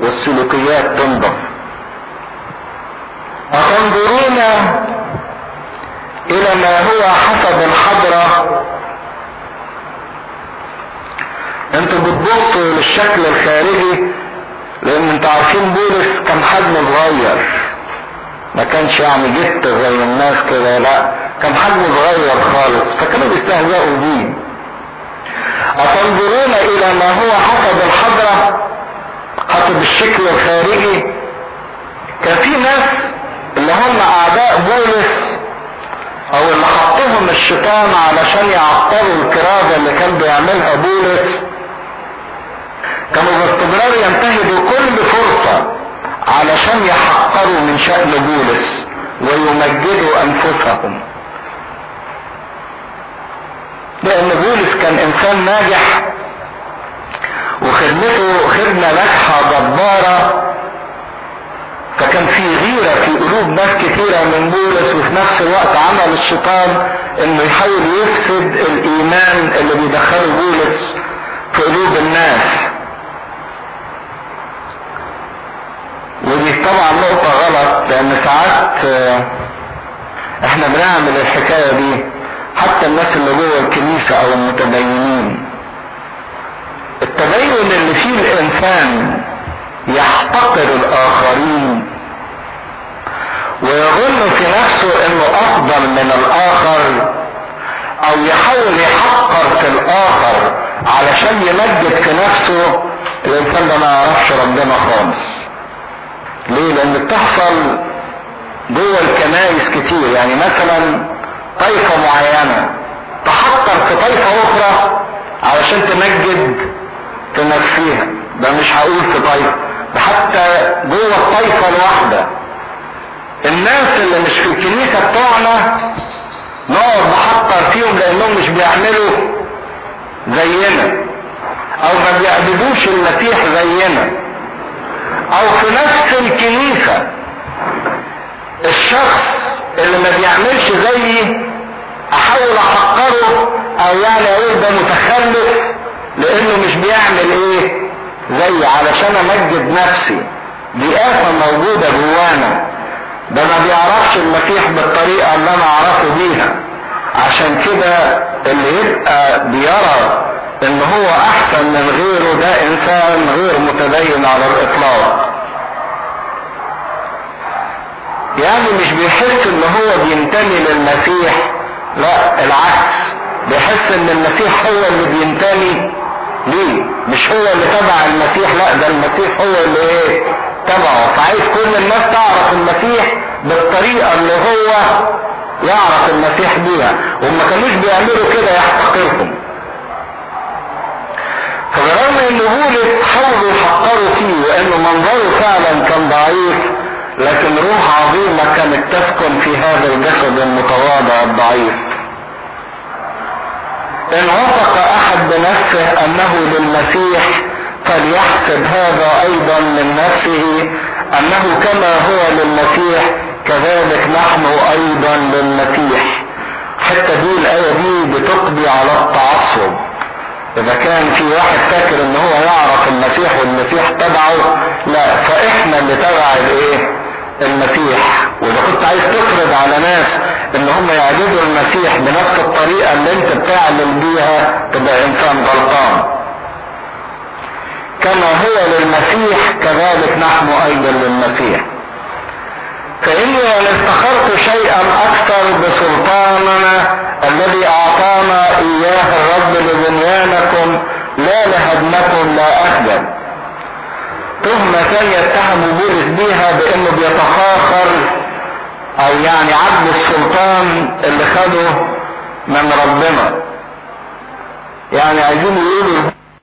S2: والسلوكيات تنضف. أتنظرون إلى ما هو حسب الحضرة؟ أنتوا بتبصوا للشكل الخارجي لأن أنتوا عارفين بولس كان حجمه صغير. ما كانش يعني جت زي الناس كده لا كان حجمه صغير خالص فكانوا بيستهزئوا بيه. أتنظرون إلى ما هو حسب الحضرة حسب الشكل الخارجي. كان في ناس اللي هم أعداء بولس أو اللي حطهم الشيطان علشان يعطلوا الكرازة اللي كان بيعملها بولس. كانوا باستمرار ينتهزوا كل فرصة علشان يحقروا من شأن بولس ويمجدوا أنفسهم. لأن بولس كان إنسان ناجح وخدمته خدمة ناجحة جبارة فكان في غيرة في قلوب ناس كثيرة من بولس وفي نفس الوقت عمل الشيطان إنه يحاول يفسد الإيمان اللي بيدخله بولس في قلوب الناس. ودي طبعا نقطة غلط لأن ساعات إحنا بنعمل الحكاية دي حتى الناس اللي جوه الكنيسة أو المتدينين. التدين اللي فيه الإنسان يحتقر الآخرين ويظن في نفسه إنه أفضل من الآخر أو يحاول يحقر في الآخر علشان يمجد في نفسه الانسان ده ما يعرفش ربنا خالص. لأن بتحصل جوه الكنائس كتير. يعني مثلا طائفة معينة تحقر في طائفة أخرى علشان تمجد في نفسها ده مش هقول في طائفة ده حتى جوه الطائفة الواحدة. الناس اللي مش في الكنيسة بتوعنا نقعد نحقر فيهم لأنهم مش بيعملوا زينا أو ما بيعبدوش المسيح زينا. أو في نفس الكنيسة. الشخص اللي ما بيعملش زيي أحاول احقره أو يعني أقول ده متخلف لأنه مش بيعمل إيه؟ زي علشان أمجد نفسي. دي آفة موجودة جوانا. ده ما بيعرفش المسيح بالطريقة اللي أنا أعرفه بيها. عشان كده اللي يبقى بيرى إن هو أحسن من غيره ده إنسان غير متدين على الإطلاق. يعني مش بيحس إن هو بينتمي للمسيح لا العكس. بيحس إن المسيح هو اللي بينتمي ليه؟ مش هو اللي تبع المسيح لا ده المسيح هو اللي إيه تبعه. فعايز كل الناس تعرف المسيح بالطريقة اللي هو يعرف المسيح بيها. وما كانوش بيعملوا كده يحتقرهم. فبرغم ان بولس حاولوا يحقروا فيه وإنه منظره فعلا كان ضعيف لكن روح عظيمة كانت تسكن في هذا الجسد المتواضع الضعيف. إن وثق أحد بنفسه أنه للمسيح فليحسب هذا أيضا من نفسه أنه كما هو للمسيح كذلك نحن أيضا للمسيح. حتى دي الآية دي بتقضي على التعصب. إذا كان في واحد فاكر إن هو يعرف المسيح والمسيح تبعه لا فإحنا اللي تبع الإيه؟ المسيح. وإذا كنت عايز تفرض على ناس إن هم يعبدوا المسيح بنفس الطريقة اللي أنت بتعمل بيها تبقى إنسان غلطان. كما هو للمسيح كذلك نحن أيضا للمسيح. فإني ان افتخرت شيئا أكثر بسلطاننا الذي أعطانا إياه الرب لبنيانكم لا لهدمكم لا اخجل تهمة كان يتهم بولس بيها بأنه بيتفاخر أو يعني عدل السلطان اللي خده من ربنا. يعني عايزين يقولوا